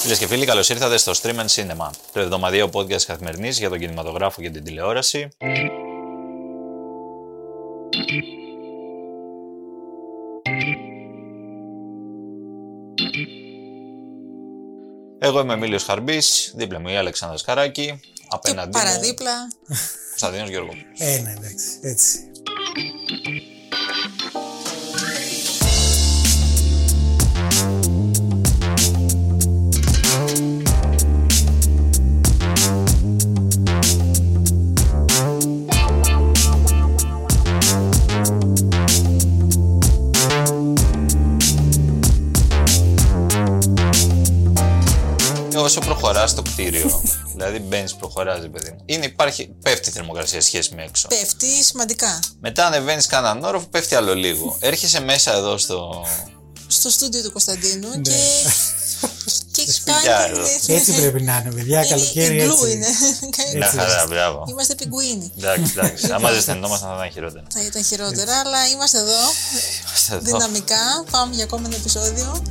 Φίλες και φίλοι, καλώς ήρθατε στο Stream and Cinema, το εβδομαδιαίο podcast καθημερινής για τον κινηματογράφο και την τηλεόραση. Εγώ είμαι ο Εμίλιος Χαρμπής, δίπλα μου η Αλεξάνδρα Σκαράκη, Και απέναντί μου παραδίπλα. Κωνσταντίνος Γιώργο. Ε, ναι, εντάξει, έτσι. Όσο προχωράς στο κτίριο, δηλαδή μπαίνεις, προχωράζει, παιδί μου. Είναι, υπάρχει, πέφτει η θερμοκρασία σε σχέση με έξω. Πέφτει σημαντικά. Μετά ανεβαίνεις κανέναν όροφο, πέφτει άλλο λίγο. Έρχεσαι μέσα εδώ στο. Στο στούντιο του Κωνσταντίνου και. και έχει σπηλιά κάνει. εδώ. ναι, Έτσι ναι. πρέπει να είναι, παιδιά. Είναι Καλοκαίρι igloo έτσι. είναι. Μια χαρά, μπράβο. Είμαστε πιγκουίνοι. Εντάξει, εντάξει. Άμα ζεσθενόμασταν θα ήταν χειρότερα. Θα ήταν χειρότερα, αλλά είμαστε εδώ. Είμαστε εδώ. Δυναμικά. Πάμε για ακόμα ένα επεισόδιο.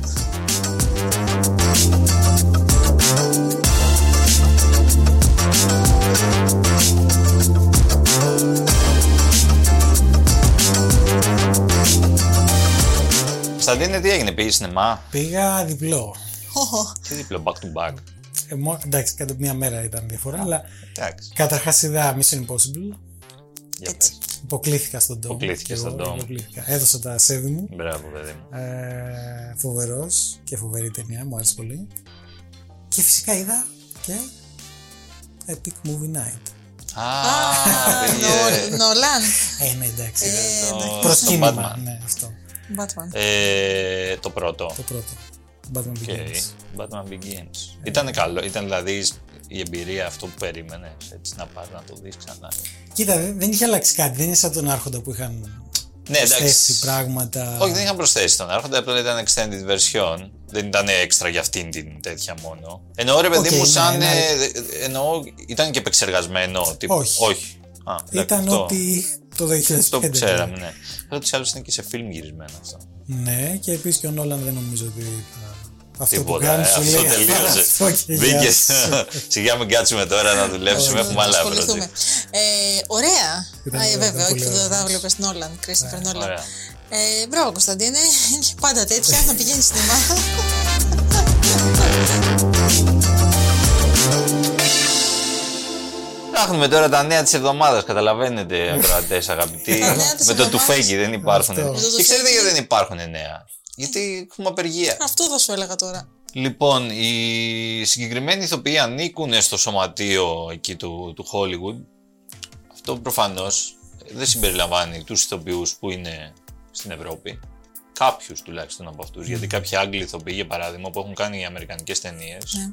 Κωνσταντίνε, τι έγινε, πήγες σινεμά; Πήγα διπλό. Οχο. Τι δίπλο, back to back. Ε, μό- εντάξει, κατά μία μέρα ήταν διαφορά, αλλά Εντάξει. καταρχάς είδα Mission Impossible. Για Έτσι. πες. Υποκλήθηκα στον Dome. Υποκλήθηκες Και στον εγώ Dome. υποκλήθηκα. Έδωσα τα σέβη μου. Μπράβο, παιδί μου. Ε, Φοβερός και φοβερή ταινία, μου άρεσε πολύ. Και φυσικά είδα και Epic Movie Night. Α, Α, πήγε. Νο- Νολάν. Ε, ναι, εντάξει. Ε, το- εντάξει. Προσκύνημα, Batman. ναι, αυτό. Batman. Ε, το πρώτο. Το πρώτο. Batman OK. Begins. Batman Begins. Ήταν καλό, ήταν δηλαδή η εμπειρία αυτό που περίμενες. Έτσι να πας να το δεις ξανά. Κοίτα, δεν δεν είχε αλλάξει κάτι. Δεν είναι σαν τον Άρχοντα που είχαν Ναι, προσθέσει εντάξει. πράγματα. Όχι, δεν είχαν προσθέσει τον Άρχοντα, απλά ήταν extended version. Δεν ήταν έξτρα για αυτήν την τέτοια μόνο. Εννοώ ρε παιδί Οκ, μου, ναι, σαν. ναι. ε, εννοώ, ήταν και επεξεργασμένο. Τύπου, Όχι. όχι. Α, εντάξει, Ήταν αυτό. ότι το 2005. Αυτό που ξέραμε, ναι. Ούτω ή άλλω είναι και σε φιλμ γυρισμένο αυτό. Ναι, και επίσης και ο Νόλαν δεν νομίζω ότι. θα- Αυτό που Τίποτα. κάνει ε, σου αυτό λέει. τελείωσε. Αυτό και γεια Μπήκε. σου. Σιγά μην κάτσουμε τώρα να δουλέψουμε. Έχουμε άλλα ασχοληθούμε. project. Ε, ωραία. Ήταν Α, ε, ωραία, βέβαια, ήταν όχι πολύ που ωραία. τα βλέπει Νόλαν, Κρίστοφερ Νόλαν. Ωραία. Ε, μπράβο, Κωνσταντίνε. Είναι πάντα τέτοια να πηγαίνεις σινεμά. Ψάχνουμε τώρα τα νέα της εβδομάδας. Καταλαβαίνετε, ακροατές αγαπητοί. Τα νέα της Με το εβδομάδας. τουφέκι δεν υπάρχουν. Αυτό. Με το Και ξέρετε τουφέκι. γιατί δεν υπάρχουν νέα. Γιατί έχουμε απεργία. Αυτό θα σου έλεγα τώρα. Λοιπόν, οι συγκεκριμένοι ηθοποιοί ανήκουν στο σωματείο εκεί του, του Hollywood. Αυτό προφανώς δεν συμπεριλαμβάνει τους ηθοποιούς που είναι στην Ευρώπη. Κάποιους τουλάχιστον από αυτούς. Γιατί κάποιοι Άγγλοι ηθοποιοί, για παράδειγμα, που έχουν κάνει αμερικανικές ταινίες, Ναι.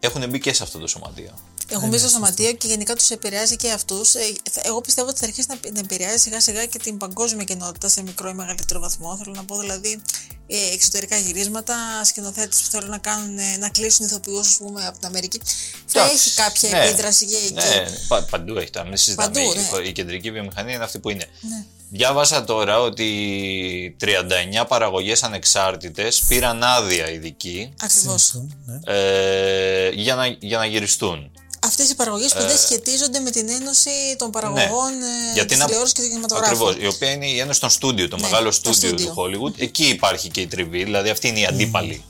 έχουν μπει και σε αυτό το σωματείο. Έχουν μπει στο σωματείο και γενικά τους επηρεάζει και αυτούς. Εγώ πιστεύω ότι θα αρχίσει να, να επηρεάζει σιγά σιγά και την παγκόσμια κοινότητα σε μικρό ή μεγαλύτερο βαθμό. Θέλω να πω δηλαδή ε, εξωτερικά γυρίσματα, σκηνοθέτες που θέλουν να, κάνουν, ε, να κλείσουν ηθοποιούς από την Αμερική. Θα Εντάξει, έχει κάποια ναι. επίδραση και εκεί. Ναι, πα- παντού έχει τα. Μην συζητάμε. Παντού, Η- ναι. Η κεντρική βιομηχανία είναι αυτή που είναι. Ναι. Διάβασα τώρα ότι 39 παραγωγές ανεξάρτητες πήραν άδεια ειδική Ακριβώς. Ναι. ε, για, να, για να γυριστούν. Αυτές οι παραγωγές που δεν σχετίζονται με την Ένωση των παραγωγών ε, Ε, ναι. Γιατί της να- τηλεόρασης και του κινηματογράφου. Ακριβώς, η οποία είναι η ένωση των στούντιο, το Ναι, μεγάλο το στούντιο στούντιο. του Hollywood. Εκεί υπάρχει και η τριβή, δηλαδή αυτή είναι η αντίπαλη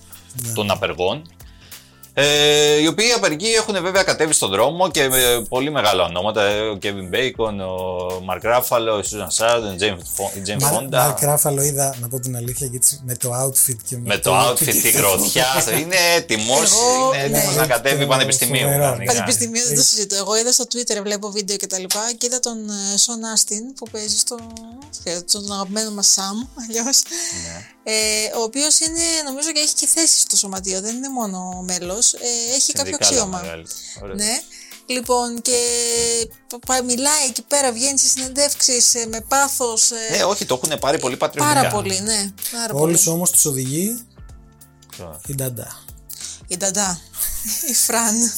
των απεργών. Ε, οι οποίοι απεργοί έχουν βέβαια κατέβει στον δρόμο και με πολύ μεγάλα ονόματα. ε, Ο Kevin Bacon, ο Mark Ruffalo, η Susan Sarandon, η Jane Fo- η Jane Fonda. Μαρκ Ράφαλο είδα, να πω την αλήθεια, γιατί με το outfit και με, Με το outfit, τη γροθιά, είναι έτοιμος Εγώ, είναι έτοιμος ναι. να κατέβει Το πανεπιστημίου. φοβερό. κανονικά. Πανεπιστημίου δεν το συζητώ. Εγώ είδα στο Twitter, βλέπω βίντεο και τα λοιπά και είδα τον Σον Άστιν που παίζει στο. τον αγαπημένο μας Σαμ, αλλιώς. Ναι. Ε, ο οποίος είναι, νομίζω και έχει και θέση στο σωματείο, δεν είναι μόνο μέλος. Ε, έχει κάποιο Συνδικάλα αξίωμα. μεγάλη. Ωραία. Ναι. Λοιπόν, και πα- πα- μιλάει εκεί πέρα, βγαίνει σε συνεντεύξεις με πάθος. Ναι, όχι, το έχουν πάρει πολύ πατριωτικά. πάρα πολύ, ναι. Πάρα Όλους πολύ. όμως τους οδηγεί Ποιος; η Νταντά. Η Νταντά. Η Φραν.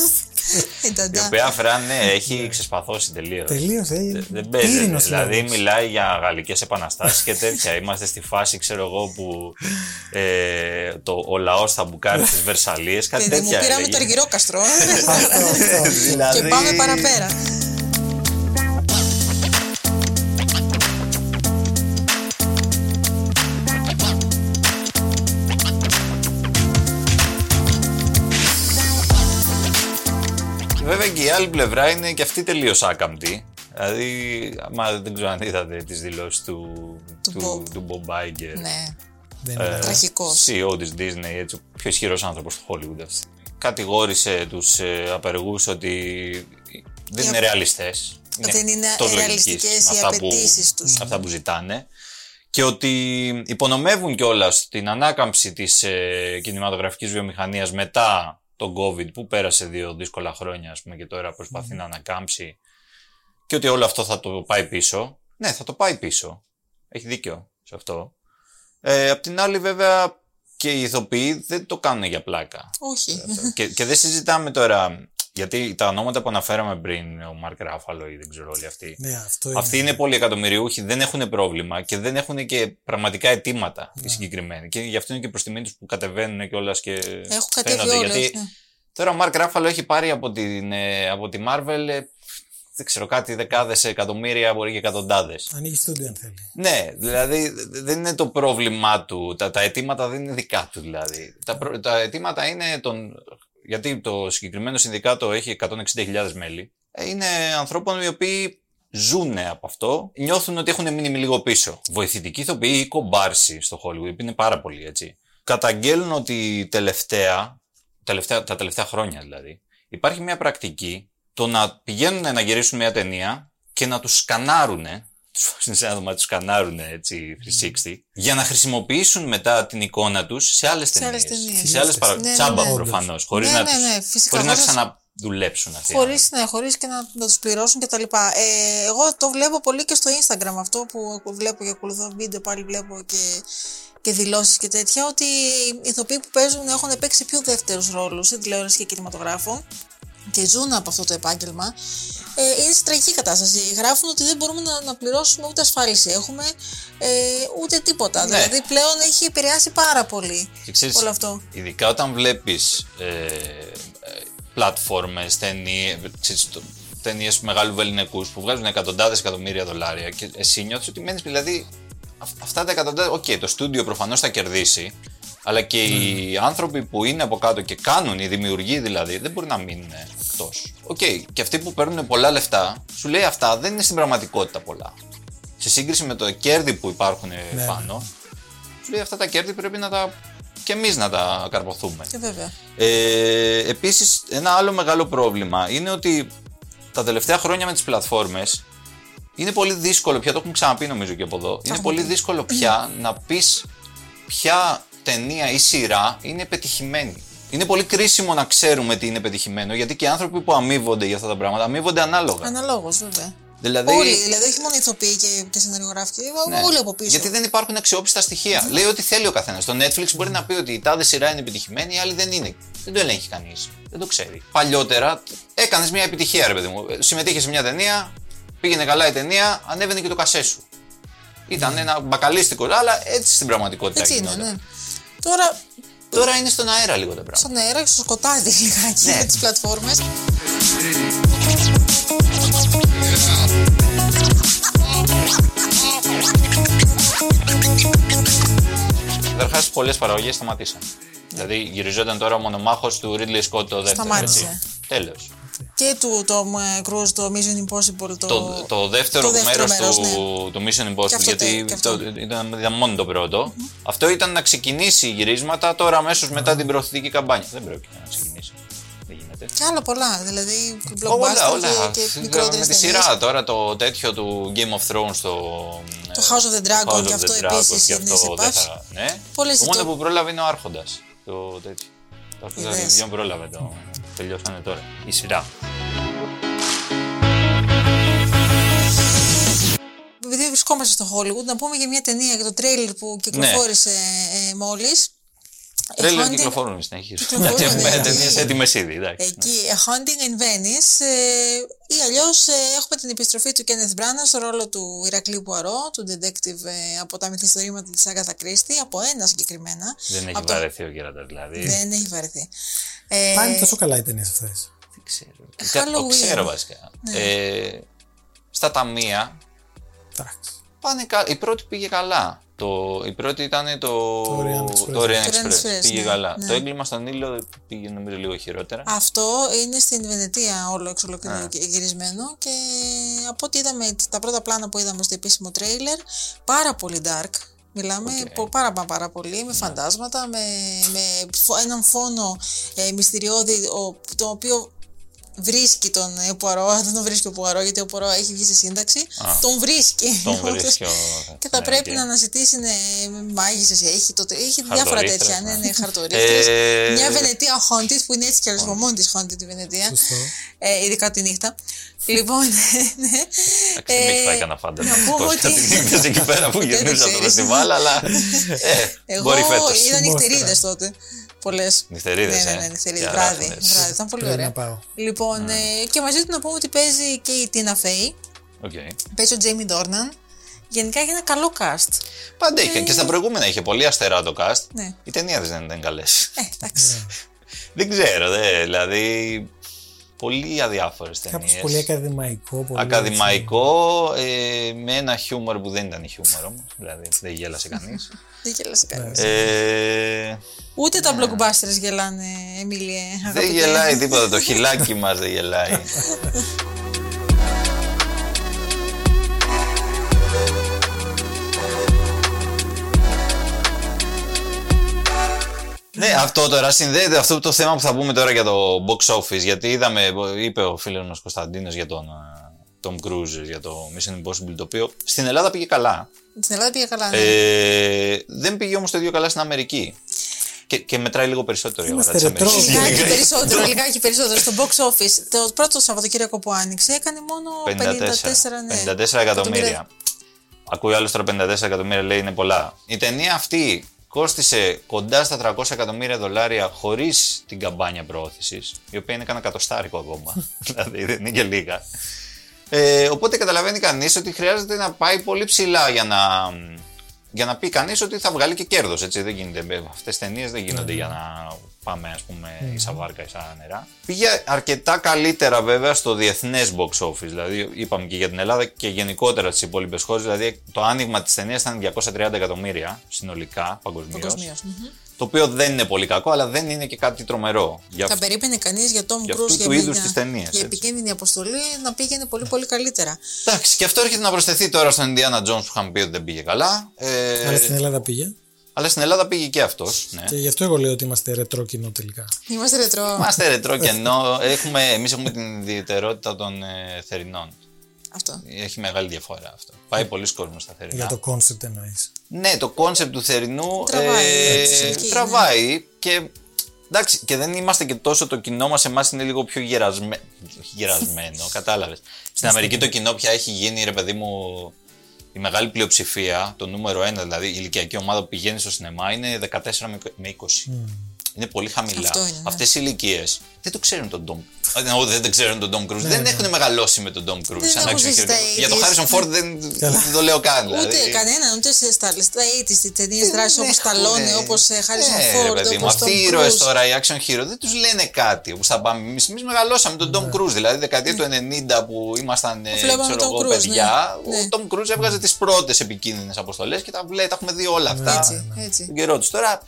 Η Η Νταντά. οποία Φραν ναι, έχει ξεσπαθώσει τελείως. Τελείως, ε. Δεν παίζει. πύρινος Δηλαδή λόγος. μιλάει για γαλλικές επαναστάσεις και τέτοια. Είμαστε στη φάση, ξέρω εγώ, που ε, το, ο λαός θα μπουκάρει στις Βερσαλίες. Κάτι Παιδί μου, τέτοια. πήραμε έλεγε. το αργυρόκαστρο. Αυτό, αυτό, αυτό. Δηλαδή- Και πάμε παραπέρα. Και η άλλη πλευρά είναι και αυτή τελείως άκαμπτη. Δηλαδή, άμα δεν ξέρω αν είδατε τις δηλώσεις του, Του του, Bob. του Bob Iger. Ναι, Δεν είναι. τραγικός. CEO της Disney, έτσι, ο πιο ισχυρός άνθρωπος του Hollywood. αυτή. Κατηγόρησε τους ε, απεργούς ότι δεν Για- είναι ρεαλιστές. Δεν είναι εκτός ρεαλιστικές λογικής οι αυτά που- απαιτήσεις τους. Αυτά που ζητάνε. Και ότι υπονομεύουν κιόλας την ανάκαμψη της ε, κινηματογραφικής βιομηχανίας μετά τον COVID που πέρασε δύο δύσκολα χρόνια ας πούμε, και τώρα προσπαθεί να ανακάμψει και ότι όλο αυτό θα το πάει πίσω. Ναι, θα το πάει πίσω. Έχει δίκιο σε αυτό. Ε, απ' την άλλη βέβαια και οι ηθοποιοί δεν το κάνουν για πλάκα. Όχι. και, και δεν συζητάμε τώρα, γιατί τα ονόματα που αναφέραμε πριν, ο Μάρκ Ράφαλο ή δεν ξέρω όλοι αυτοί. Ναι, αυτό είναι. Αυτοί είναι πολυεκατομμυριούχοι, δεν έχουν πρόβλημα και δεν έχουν και πραγματικά αιτήματα Ναι. οι συγκεκριμένοι. Και γι' αυτό είναι και προ τιμή τους που κατεβαίνουν κιόλας και. Έχω κατέβει φαίνονται. όλες. Γιατί ναι. τώρα ο Μάρκ Ράφαλο έχει πάρει από, την, ε, από τη Marvel, ε, δεν ξέρω κάτι, δεκάδες εκατομμύρια, μπορεί και εκατοντάδες. Ανοίγει στούντιο αν θέλει. Ναι, δηλαδή δε- δεν είναι το πρόβλημά του. Τα, τα αιτήματα δεν είναι δικά του δηλαδή. Τα, προ- τα αιτήματα είναι των. Γιατί το συγκεκριμένο συνδικάτο έχει 160.000 μέλη. Ε, Είναι ανθρώπων οι οποίοι ζουν από αυτό, νιώθουν ότι έχουν μείνει λίγο πίσω. Βοηθητικοί ηθοποιοί ή κομπάρσοι στο Hollywood, που είναι πάρα πολλοί έτσι. Καταγγέλνουν ότι τελευταία, τελευταία, τα τελευταία χρόνια δηλαδή, υπάρχει μια πρακτική το να πηγαίνουν να γυρίσουν μια ταινία και να τους σκανάρουν, τους βάζουν σε ένα δωμάτιο, τους σκανάρουν έτσι 360, για να χρησιμοποιήσουν μετά την εικόνα τους σε άλλες Σε άλλες ταινίες. ταινίες. Σε άλλες παρα... Ναι, ναι, τσάμπα ναι. προφανώς, χωρίς Ναι, να, ναι, τους- ναι, φυσικά, χωρίς να χωρίς- ξαναδουλέψουν αυτοί. οι Χωρίς, ναι, χωρίς και να, να τους πληρώσουν και τα λοιπά. Ε, εγώ το βλέπω πολύ και στο Instagram αυτό που βλέπω και ακολουθώ βίντεο, πάλι βλέπω και, και δηλώσεις και τέτοια, ότι οι ηθοποιοί που παίζουν έχουν παίξει πιο δεύτερους ρόλους σε τηλεόραση και κινηματογράφο και ζουν από αυτό το επάγγελμα, ε, είναι σε τραγική κατάσταση. Γράφουν ότι δεν μπορούμε να, να πληρώσουμε ούτε ασφάλιση έχουμε, ε, ούτε τίποτα. Ναι. Δηλαδή πλέον έχει επηρεάσει πάρα πολύ Και ξέρεις, όλο αυτό. Ειδικά όταν βλέπεις ε, ε, πλατφόρμες, ταινίες, ξέρεις, το- ταινίες μεγάλου βεληνικούς που βγάζουν εκατοντάδες εκατομμύρια δολάρια και εσύ νιώθεις ότι μένεις δηλαδή αυ- αυτά τα εκατοντάδες, οκ, το στούντιο προφανώς θα κερδίσει αλλά και οι άνθρωποι που είναι από κάτω και κάνουν, οι δημιουργοί δηλαδή, δεν μπορεί να μείνουν εκτό. Οκ, και αυτοί που παίρνουν πολλά λεφτά, σου λέει αυτά δεν είναι στην πραγματικότητα πολλά. Σε σύγκριση με το κέρδη που υπάρχουν Ναι. πάνω, σου λέει αυτά τα κέρδη πρέπει να τα. και εμείς να τα καρπωθούμε. Και βέβαια. Ε, επίσης, ένα άλλο μεγάλο πρόβλημα είναι ότι τα τελευταία χρόνια με τις πλατφόρμες είναι πολύ δύσκολο, πια το έχουμε ξαναπεί νομίζω και από εδώ, είναι πολύ δύσκολο πια να πεις ποια ταινία ή σειρά είναι πετυχημένη. Είναι πολύ κρίσιμο να ξέρουμε τι είναι πετυχημένο, γιατί και οι άνθρωποι που αμείβονται για αυτά τα πράγματα αμείβονται ανάλογα. Αναλόγως βέβαια. Δηλαδή, Όλοι, δηλαδή όχι μόνο ηθοποιοί και, και σεναριογράφοι, ναι. όλοι από πίσω. Γιατί δεν υπάρχουν αξιόπιστα στοιχεία. Λέει ό,τι θέλει ο καθένας. Το Netflix μπορεί να πει ότι η τάδε σειρά είναι επιτυχημένη, η άλλη δεν είναι. Δεν το ελέγχει κανείς. Δεν το ξέρει. Παλιότερα έκανες μια επιτυχία, ρε παιδί μου. Συμμετείχες σε μια ταινία, πήγαινε καλά η ταινία, ανέβαινε και το κασέ σου. Ήταν ένα μπακαλίστικο, αλλά έτσι στην πραγματικότητα Έτσι είναι, γινόταν. ναι. Τώρα Τώρα είναι στον αέρα λίγο τα πράγματα. στον αέρα και στο σκοτάδι λιγάκι Ναι. με τις πλατφόρμες. Καταρχάς, πολλές παραγωγές σταματήσαν. Δηλαδή, γυριζόταν τώρα ο μονομάχος του Ridley Scott το δεύτερο. Σταμάτησε. Τέλο. Και του Tom ε, Cruise, το Mission Impossible. Το, το, το δεύτερο, το δεύτερο μέρος μέρος, του, ναι. του Mission Impossible, αυτό τε- γιατί και αυτό. το, ήταν, ήταν μόνο το πρώτο. Αυτό ήταν να ξεκινήσει γυρίσματα τώρα αμέσως μετά την προωθητική καμπάνια. Δεν πρόκειται να ξεκινήσει. Δεν γίνεται. Και άλλα πολλά, δηλαδή Όλα, blockbuster όλα. και, και Με μικρότερες τη ταινίες. σειρά τώρα το τέτοιο του Game of Thrones, το, Το House of the Dragon, House of και the αυτό Dragon, επίσης και είναι αυτό σε δεν παύση. θα- Ναι. Πολλές το μόνο το- που πρόλαβε είναι ο Άρχοντας. Το τέτοιο. Το Άρχοντας Είδες. δεν πρόλαβε το. Τελειώσανε τώρα. Η σειρά. Επειδή βρισκόμαστε στο Hollywood, να πούμε για μια ταινία για το τρέιλερ που κυκλοφόρησε Ναι. ε, μόλις. Τρέλερ Haunting- κυκλοφορούν συνέχεια. Κυκλοφορούν, Με ναι. ταινίες έτοιμες ήδη, εντάξει. Εκεί, A Haunting in Venice, ε, ή αλλιώς έχουμε την επιστροφή του Kenneth Branagh στο ρόλο του Ηρακλή Πουαρό, του detective ε, από τα μυθιστορήματα της Agatha Christie, από ένα συγκεκριμένα. Δεν έχει από το- βαρεθεί ο Κερατάς, δηλαδή. Δεν έχει βαρεθεί. Ε, Πάνε τόσο καλά οι ταινίε αυτές. Δεν ξέρω. Το Halloween. ξέρω βασικά. Ναι. Ε, στα ταμεία Εντάξει. πάνε κα... Η πρώτη πήγε καλά. Το... Η πρώτη ήταν το, Το Orient Express. το Orient Το Orient Express. Express, Πήγε ναι, καλά. ναι. Το έγκλημα στον ήλιο πήγε νομίζω λίγο χειρότερα. Αυτό είναι στην Βενετία όλο εξ ολοκλήρου γυρισμένο και από ό,τι είδαμε, τα πρώτα πλάνα που είδαμε στο επίσημο τρέιλερ, πάρα πολύ dark. Μιλάμε Οκ. πο- πάρα, πάρα, πάρα πολύ, με φαντάσματα, με, με φο- έναν φόνο ε, μυστηριώδη, ο, το οποίο βρίσκει τον ε, Πουαρό, δεν τον βρίσκει ο Πουαρό γιατί ο Πουαρό έχει βγει σε σύνταξη, Α. τον βρίσκει. Τον βρίσκει ο... Και θα ναι, πρέπει οκ. να αναζητήσει ναι, μάγισσες, έχει, το, έχει διάφορα Χαρτορίχτρες, τέτοια, ναι, ναι. ναι, χαρτορίχτρες. Ε, Μια Βενετία haunted που είναι έτσι κι αλλιώς από μόνη της haunted η Βενετία. Σωστό. Ε, ειδικά τη νύχτα. λοιπόν, ναι. Εντάξει, μην θα έκανα φάνταση. να πούμε Πώς ότι- θα την νύχτες εκεί πέρα που Δεν το γυρνούσα το ξέρεις. φεστιβάλ, αλλά ε, Εγώ μπορεί φέτος. είδα Μόστρα. νυχτερίδες τότε. Πολλέ. Νυχτερίδες, ναι, ε. ναι, ναι, νυχτερίδες. Για Βράδυ, ράφτες. βράδυ. Ήταν πολύ Πρέπει ωραία. να πάω. Λοιπόν, ε, και μαζί του να πούμε ότι παίζει και η Τίνα Φέη. Οκ. Παίζει ο Τζέιμι Ντόρναν. Γενικά έχει ένα καλό cast. Πάντα είχε. Και στα προηγούμενα είχε πολύ αστερά το cast. Ναι. Οι ταινίε δεν ήταν καλές. Ε, εντάξει. δεν ξέρω, δε, δηλαδή. Πολύ αδιάφορες Κάπω ταινίες. πολύ ακαδημαϊκό. Πολύ Ακαδημαϊκό, ε, με ένα χιούμορ που δεν ήταν χιούμορ όμως. Δηλαδή δεν γέλασε κανείς. Δεν γέλασε κανείς. ε, Ούτε τα blockbusters γελάνε, Εμίλιε. δεν αγαπητέ. γελάει τίποτα. Το χιλάκι μας δεν γελάει. Ναι, αυτό τώρα συνδέεται αυτό το θέμα που θα πούμε τώρα για το box office. Γιατί είδαμε, είπε ο φίλος μα Κωνσταντίνος για τον ε, Tom Cruise, για το Mission Impossible, το οποίο στην Ελλάδα πήγε καλά. Στην Ελλάδα πήγε καλά. ναι. Ε, δεν πήγε όμως το ίδιο καλά στην Αμερική. Και, και μετράει λίγο περισσότερο η αγορά Είμαστε τη Αμερικής. ρετρό. Λιγάκι περισσότερο, λιγάκι περισσότερο. Στο box office, το πρώτο Σαββατοκύριακο που άνοιξε, έκανε μόνο 54, 54, ναι. 54 εκατομμύρια. Ακούει άλλος τώρα 54 εκατομμύρια, λέει είναι πολλά. Η ταινία αυτή κόστησε κοντά στα 300 εκατομμύρια δολάρια χωρίς την καμπάνια προώθησης, η οποία είναι κανένα κατοστάρικο ακόμα. δηλαδή δεν είναι και λίγα. Ε, οπότε καταλαβαίνει κανείς ότι χρειάζεται να πάει πολύ ψηλά για να, για να πει κανείς ότι θα βγάλει και κέρδος. Δεν γίνεται. Αυτές τις ταινίες δεν γίνονται για να πάμε, ας πούμε, ίσα βάρκα, ίσα νερά. Πήγε αρκετά καλύτερα βέβαια στο διεθνές box office. Δηλαδή, είπαμε και για την Ελλάδα και γενικότερα στις υπόλοιπες χώρες. Δηλαδή, το άνοιγμα της ταινίας ήταν 230 εκατομμύρια συνολικά παγκοσμίως. Παγκοσμίως, μμμ. Το οποίο δεν είναι πολύ κακό, αλλά δεν είναι και κάτι τρομερό. Για Θα περίμενε κανείς για Tom Για Cruise αυτού για, του μια- είδους τις ταινίες, για έτσι. επικίνδυνη αποστολή να πήγαινε πολύ πολύ καλύτερα. Εντάξει, και αυτό έρχεται να προσθεθεί τώρα στον Indiana Jones που είχαμε πει ότι δεν πήγε καλά. Ε, Αλλά στην Ελλάδα πήγε. αλλά στην Ελλάδα πήγε και αυτός. Ναι. Και γι' αυτό εγώ λέω ότι είμαστε ρετρό κοινό τελικά. Είμαστε ρετρό. Είμαστε ρετρό και ενώ έχουμε, εμείς έχουμε την ιδιαιτερότητα των ε, θερινών. Αυτό. Έχει μεγάλη διαφορά αυτό. Πάει πολύς κόσμος στα θερινά. Για το concept εννοείς. Ναι, το concept του θερινού Τραβάει, ε, έτσι, εκεί είναι. τραβάει και εντάξει, και δεν είμαστε και τόσο το κοινό μας, εμάς είναι λίγο πιο γερασμέ... γερασμένο, κατάλαβες. Στην Αμερική το κοινό πια έχει γίνει, ρε παιδί μου, η μεγάλη πλειοψηφία, το νούμερο ένα δηλαδή, η ηλικιακή ομάδα που πηγαίνει στο σινεμά είναι 14 με 20. Είναι πολύ χαμηλά. Αυτό είναι, ναι. Αυτές οι ηλικίες δεν το ξέρουν τον Tom. Ε, δεν, δεν ξέρουν τον Tom Cruise. δεν έχουν μεγαλώσει με τον Tom Cruise. Δεν σαν έχουν action ζήσει hero. τα Για τον 80s. Harrison Ford δεν, δεν το λέω καν. Δηλαδή. Ούτε κανέναν, ούτε σε στα στα 80's, τις ταινίες δράσης όπως έχουν, Σταλόνε, ε, όπω Χάρισον ναι, ρε Φόρντ, παιδί μου, όπως Αυτοί οι ήρωες τώρα, οι action hero, δεν τους λένε κάτι. Όπως θα πάμε εμείς. Εμείς μεγαλώσαμε τον Tom Cruise. Δηλαδή, δεκαετία του 90 που ήμασταν ε, Βλέπαμε ξέρω τον εγώ, Cruise, παιδιά. ναι. Ο Tom Cruise έβγαζε τις πρώτες επικίνδυνες αποστολές και τα, βλέ- τα έχουμε δει όλα αυτά. Έτσι, έτσι. Τον καιρό τους. Τώρα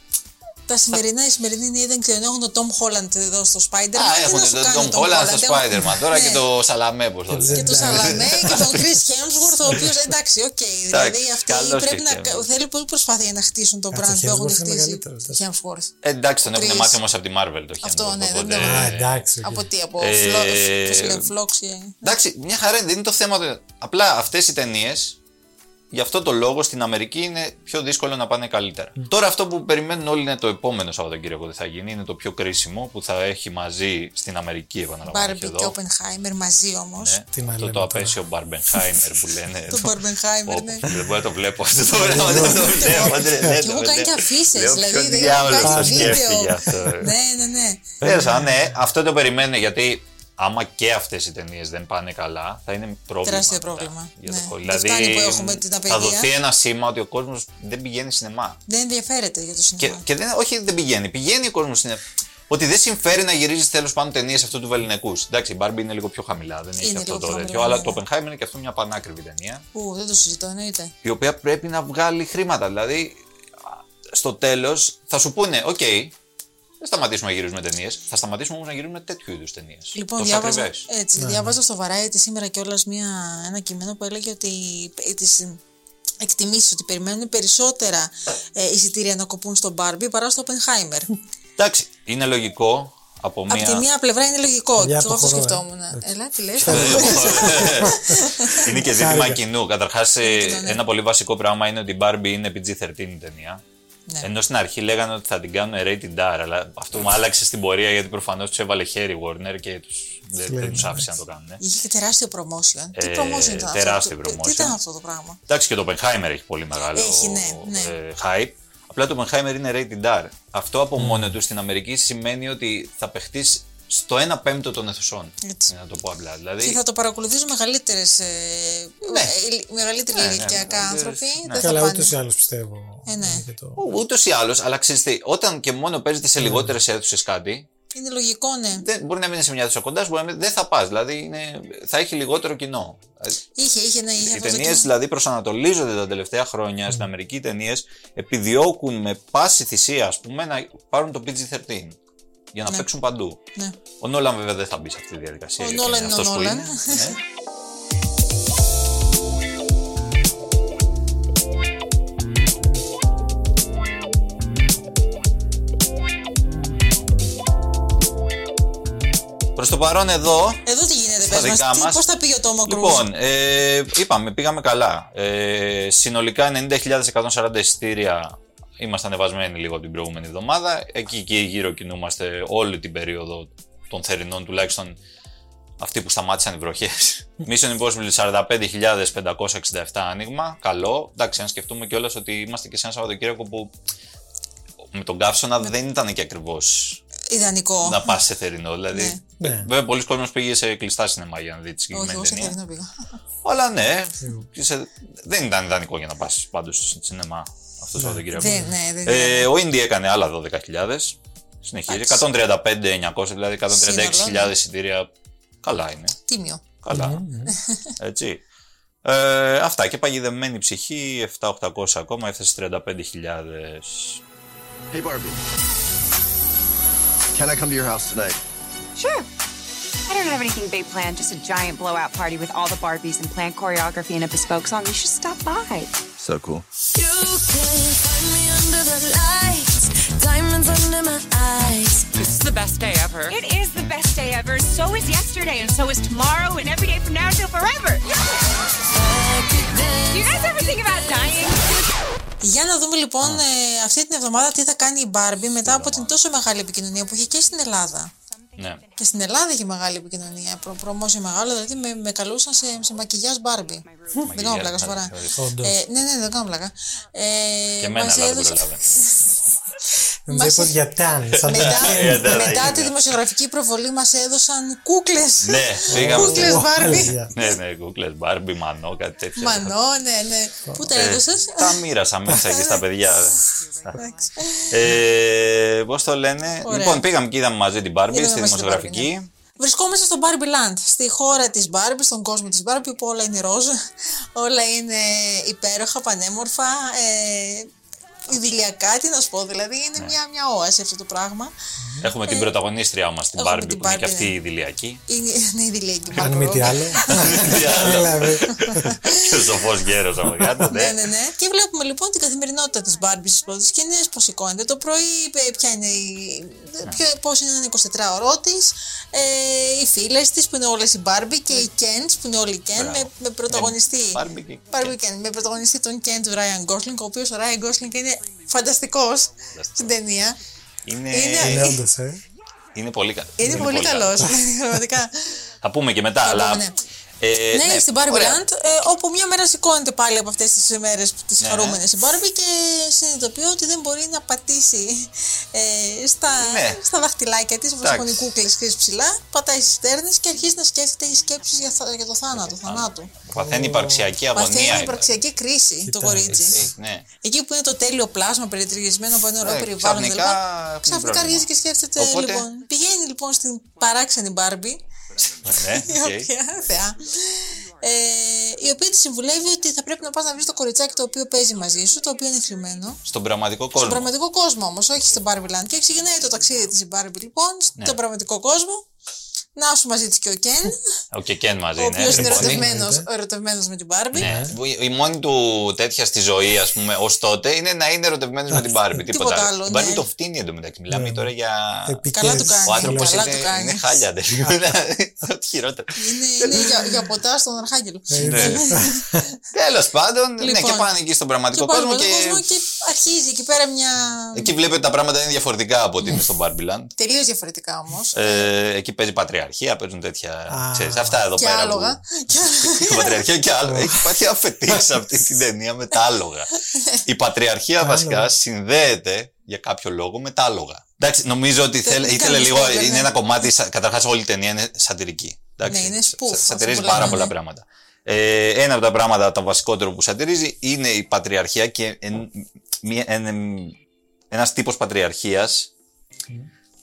Τα σημερινά, οι σημερινοί νέοι δεν ξέρουν. Έχουν τον Tom Holland εδώ στο Spider-Man. Α, τι έχουν να σου τον κάνει Tom ο Holland στο Έχουν- Spider-Man. Τώρα Ναι. και το Σαλαμέ, πώς το Και λένε. Και τον Σαλαμέ και τον Chris Hemsworth, ο οποίος εντάξει, οκ. δηλαδή αυτοί καλός πρέπει και να. Hemsworth. Θέλει πολύ προσπάθεια για να χτίσουν το Κάτσε, brand που ο έχουν Hemsworth είναι χτίσει. μεγαλύτερος, δεν- Hemsworth. Ε, Εντάξει, τον έχουν Chris. μάθει όμως από τη Marvel το Αυτό, Hemsworth, ναι, δεν οπότε- το- Α, εντάξει. οκ. Από τι, από Ε, Φλο- πώς λένε, Flux και. Εντάξει, μια χαρά είναι, δεν είναι το θέμα. του- Απλά αυτές οι ταινίες γι' αυτό το λόγο στην Αμερική είναι πιο δύσκολο να πάνε καλύτερα. Τώρα αυτό που περιμένουν όλοι είναι το επόμενο Σαββατοκύριακο ότι θα γίνει, είναι το πιο κρίσιμο που θα έχει μαζί στην Αμερική, επαναλαμβάνω. Μπάρμπι και Όπενχάιμερ μαζί όμως. Ναι, Τι να αυτό λέμε το τώρα. απέσιο Μπαρμπενχάιμερ που λένε. Το Barbenheimer, Πω, ναι. πω, Δεν μπορώ να το βλέπω αυτό το πράγμα. Δεν το βλέπω. δεν- δεν Και το έχω κάνει βλέπω. και αφήσεις. Λέω, Δηλαδή ποιος δεν έχω διάολος κάνει το βίντεο. σκέφτηκε αυτό, ρε. Ναι, ναι, ναι. Τέλος πάντων, ναι, αυτό το περιμένουν γιατί άμα και αυτές οι ταινίες δεν πάνε καλά, θα είναι πρόβλημα. Τεράστιο μετά πρόβλημα, Για ναι. το χώρο. Δεν Δηλαδή, φτάνει που έχουμε την θα απαιτία. δοθεί ένα σήμα ότι ο κόσμος δεν πηγαίνει σινεμά. Δεν ενδιαφέρεται για το Και, σινεμά. και δεν, όχι δεν πηγαίνει, πηγαίνει ο κόσμος σινεμά. Ότι δεν συμφέρει να γυρίζεις τέλος πάντων ταινίες αυτού του βεληνεκούς. Εντάξει, η Barbie είναι λίγο πιο χαμηλά, δεν έχει Είναι αυτό λίγο το πιο τέτοιο. χαμηλά, Αλλά ναι, το Oppenheimer είναι και αυτό μια πανάκριβη ταινία. Ου, δεν το συζητώ, εννοείται. Η οποία πρέπει να βγάλει χρήματα. Δηλαδή, στο τέλος θα σου πούνε, οκ, δεν σταματήσουμε να γυρίζουμε ταινίες. Θα σταματήσουμε όμως να γυρίζουμε τέτοιου είδους ταινίες. Λοιπόν, Τόσο διάβαζα, ακριβές. έτσι, διάβαζα στο Variety σήμερα κιόλας ένα κείμενο που έλεγε ότι τις εκτιμήσεις ότι περιμένουν περισσότερα ε, εισιτήρια να κοπούν στο Barbie παρά στο Oppenheimer. Εντάξει, είναι λογικό από Από μια. τη μία πλευρά είναι λογικό. Για Και εγώ αυτό αποχωρώ, ε. σκεφτόμουν. Έλα, τι λες. είναι και ζήτημα Χάρηκα. κοινού. Καταρχάς, κοινού, ναι. ένα πολύ βασικό πράγμα είναι ότι η Barbie είναι PG-13 η ταινία. Ναι. Ενώ στην αρχή λέγανε ότι θα την κάνουν rated R, αλλά αυτό μου άλλαξε στην πορεία γιατί προφανώς τους έβαλε χέρι Warner και τους, δεν, δεν Φλέγγι, τους άφησε να το κάνουν. Είχε και τεράστιο promotion. Τι Ε, promotion ήταν τεράστιο αυτό. Τι- promotion. Τι ήταν αυτό το πράγμα; Εντάξει και το Oppenheimer έχει πολύ μεγάλο Έχει, ναι, ναι. ε, hype. Απλά το Oppenheimer είναι rated R. Αυτό από μόνο του στην Αμερική σημαίνει ότι θα παιχτείς στο 1 πέμπτο των αιθουσών. Έτσι. Να το πω απλά. Δηλαδή, Και θα το παρακολουθήσουν μεγαλύτερες, ε, Ναι. ε, μεγαλύτεροι Ναι, ναι, ηλικιακά ναι, άνθρωποι. ναι. Δεν θα Καλά, πάνε. ούτως ή άλλως πιστεύω. Ε, ναι. είναι και το- Ούτως ή άλλως, αλλά ξέρεις τι, όταν και μόνο παίζεται σε λιγότερες αίθουσες κάτι, Είναι λογικό, ναι. δεν, μπορεί να μην είναι σε μια αίθουσα κοντά, σου, μπορεί να μην, δεν θα πας. Δηλαδή είναι, θα έχει λιγότερο κοινό. Ε, Είχε, είχε, ναι, είχε Οι αυτό το ταινίες κοινό. δηλαδή προσανατολίζονται τα τελευταία χρόνια στην Αμερική. Οι ταινίες επιδιώκουν με πάση θυσία, ας πούμε, να πάρουν το PG-13 για να Ναι. παίξουν παντού. Ναι. Ο Νόλαν βέβαια δεν θα μπει σε αυτή τη διαδικασία. Ο γιατί Νόλαν είναι ο αυτός που Νόλαν. είναι, ναι. Προς το παρόν εδώ, Εδώ τι γίνεται, Στα πες μας, δικά τι, μας. πώς θα πήγε ο Τόμο Κρούζ. Λοιπόν, ε, είπαμε, πήγαμε καλά. Ε, συνολικά 90.140 εισιτήρια είμαστε ανεβασμένοι λίγο από την προηγούμενη εβδομάδα. Εκεί και γύρω κινούμαστε όλη την περίοδο των θερινών, τουλάχιστον αυτοί που σταμάτησαν οι βροχές. Mission Impossible 45.567 άνοιγμα. Καλό. Εντάξει, αν σκεφτούμε κιόλας ότι είμαστε και σε ένα Σαββατοκύριακο που με τον καύσωνα δεν ήταν και ακριβώς Ιδανικό. να πας σε θερινό. Δηλαδή, Ναι. βέβαια, πολλοί κόσμοι πήγε σε κλειστά σινεμά για να δει τη Όχι, συγκεκριμένη εγώ σε ταινία. θερινό πήγα. Αλλά ναι, είσαι- δεν ήταν ιδανικό για να πας πάντως στο σινεμά αυτό το Σαββατοκύριακο. Δεν, ναι, δεν Ε, ο Ίντι έκανε άλλα 12.000. Συνεχίζει. 135.900, δηλαδή 136.000 Σύνολο, ναι. εισιτήρια. Καλά είναι. Τίμιο. Καλά. Έτσι. Ε, αυτά και παγιδευμένη ψυχή, 7.800 ακόμα, έφτασε 35.000. Hey, Barbie. Can I come to your house tonight? Sure. I don't have anything big planned, just a giant blowout party with all the Barbies and planned choreography and a bespoke song. You should stop by. So cool. You can find me under the lights, diamonds under my eyes. This is the best day ever. It is the best day ever. So is yesterday, and so is tomorrow, and every day from now till forever. Do you guys ever think about dying? Για να δούμε λοιπόν ε, αυτή την εβδομάδα τι θα κάνει η Barbie μετά από την τόσο μεγάλη επικοινωνία που είχε και στην Ελλάδα. Ναι. Και στην Ελλάδα είχε μεγάλη επικοινωνία. Προ, προμόσιο μεγάλο, δηλαδή με, με καλούσαν σε, σε μακιγιάζ Barbie. δεν κάνω πλάκα, σοβαρά. Όντως. Ε, ναι, ναι, δεν κάνω πλάκα. Ε, Και εμένα, μας αλλά δεν έδωσε- προλάβαινα. Δεν μου είπε για ταν. Σαν μετά, Ε, δεν μετά έγινε. τη δημοσιογραφική προβολή μας έδωσαν κούκλες. Ναι, πήγαμε Κούκλες στο- Barbie. Ναι, ναι, κούκλες, Μπάρμπι, Μανώ, κάτι τέτοιο. Μανώ, ναι, ναι. Πού τα Ε, έδωσες; Τα μοίρασα μέσα εκεί στα παιδιά. Εντάξει. Ε, Πώς το λένε; Ωραία. Λοιπόν, πήγαμε και είδαμε μαζί την Barbie Είδαμε στη μαζί την δημοσιογραφική. Barbie, ναι. Βρισκόμαστε στο Barbie Land, στη χώρα της Barbie, στον κόσμο της Barbie που όλα είναι ροζ, όλα είναι υπέροχα, πανέμορφα. Ε, Ιδηλιακά, τι να σου πω, δηλαδή είναι Ναι. μια, μια όαση αυτό το πράγμα. Έχουμε την πρωταγωνίστριά μας, την έχουμε Barbie, την που είναι και Barbie, αυτή ναι. η ιδηλιακή. Είναι, είναι ιδηλιακή Αν μη τι Margot άλλο. Τι άλλο. Δηλαδή. Και ο σοφός γέρος από κάτω, Ναι, ναι. ναι, ναι. Και βλέπουμε λοιπόν την καθημερινότητα της Barbie στι πρώτε σκηνέ, πώς σηκώνεται το πρωί, ε, ποια είναι η. Πώς είναι ένα 24ωρό της, ε, οι φίλες της που είναι όλες οι Barbie και οι Kens που είναι όλοι οι Ken Μπράβο. με, με πρωταγωνιστή. Barbie και- Barbie Ken, με πρωταγωνιστή τον Ken του Ryan Gosling, ο οποίος ο Ryan Gosling είναι φανταστικός στην ταινία. Είναι, Είναι- Είναι όντως, ε. είναι πολύ καλό. Είναι πολύ καλό. Πραγματικά. Θα πούμε και μετά, Θα αλλά. πούμε, ναι. Ε, ναι, στην Barbie ωραία. Land, ε, όπου μια μέρα σηκώνεται πάλι από αυτές τις μέρε τις Ναι, χαρούμενες η Barbie και συνειδητοποιεί ότι δεν μπορεί να πατήσει ε, στα, Ναι. στα δαχτυλάκια της, όπως Εντάξει. έχουν οι κούκλες και ψηλά, πατάει στις στέρνε και αρχίζει να σκέφτεται οι σκέψεις για, θα- για το θάνατο, θανάτου. Παθαίνει υπαρξιακή αγωνία. Παθαίνει είπα. υπαρξιακή κρίση το Κοιτάξτε. κορίτσι. Ε, Ναι. Εκεί που είναι το τέλειο πλάσμα περιτριγισμένο από ένα ωραίο Ε, περιβάλλον. ξαφνικά κτλ. έχουμε Ξαφνικά πρόβλημα. αρχίζει και σκέφτεται. Οπότε- Λοιπόν, πηγαίνει λοιπόν στην παράξενη Barbie Ναι, η οκ. οποία, θεά, ε, η οποία της συμβουλεύει ότι θα πρέπει να πας να βρεις το κοριτσάκι το οποίο παίζει μαζί σου, το οποίο είναι θλιμμένο. Στον πραγματικό κόσμο. Στον πραγματικό κόσμο όμως, όχι στην Barbie Land. Και ξεκινάει το ταξίδι της η Barbie λοιπόν, Ναι. στον πραγματικό κόσμο. Να σου μαζί της και ο Ken, Ο Κε- Ken μαζί ο είναι. οποίος είναι λοιπόν. ερωτευμένος, ερωτευμένος με την Barbie. Ναι. Η μόνη του τέτοια στη ζωή, ας πούμε, ως τότε είναι να είναι ερωτευμένος με την Barbie. Τίποτα, Τίποτα άλλο, Η Barbie ναι. το φτύνει εντωμεταξύ. Μιλάμε τώρα για. Επικές. Καλά του κάνει. Ο άνθρωπος Καλά είναι, του κάνει. είναι χάλια. δεν είναι Ό,τι χειρότερο. Είναι, είναι για, για ποτά στον Αρχάγγελο. Ε, Τέλος πάντων, ναι, Λοιπόν. και πάνε εκεί στον Και πραγματικό πάει κόσμο στον και. κόσμο και αρχίζει εκεί πέρα μια. Εκεί βλέπει ότι τα πράγματα είναι διαφορετικά από ότι είναι στο Barbie Land. Τελείως διαφορετικά όμως. Ε, εκεί παίζει πατριαρχία, παίζουν τέτοια. Α. Ξέρεις, αυτά εδώ και πέρα. άλογα. Και- Η πατριαρχία και άλλο. Έχει υπάρχει αφετή σε αυτή την ταινία με τα άλογα. Η πατριαρχία βασικά συνδέεται για κάποιο λόγο με τα άλογα. Εντάξει, νομίζω ότι θέλ- δεν ήθελε κάνουμε λίγο. spoiler, Είναι ναι. ένα κομμάτι. Καταρχάς, όλη η ταινία είναι σατυρική. Εντάξει, Ναι, είναι spoof, σα- αυτό Σατυρίζει που πάρα λέμε, πολλά ναι. πράγματα. Ε, ένα από τα πράγματα, τα βασικότερο που σατυρίζει είναι η πατριαρχία και εν, μια- εν- ένας τύπος πατριαρχίας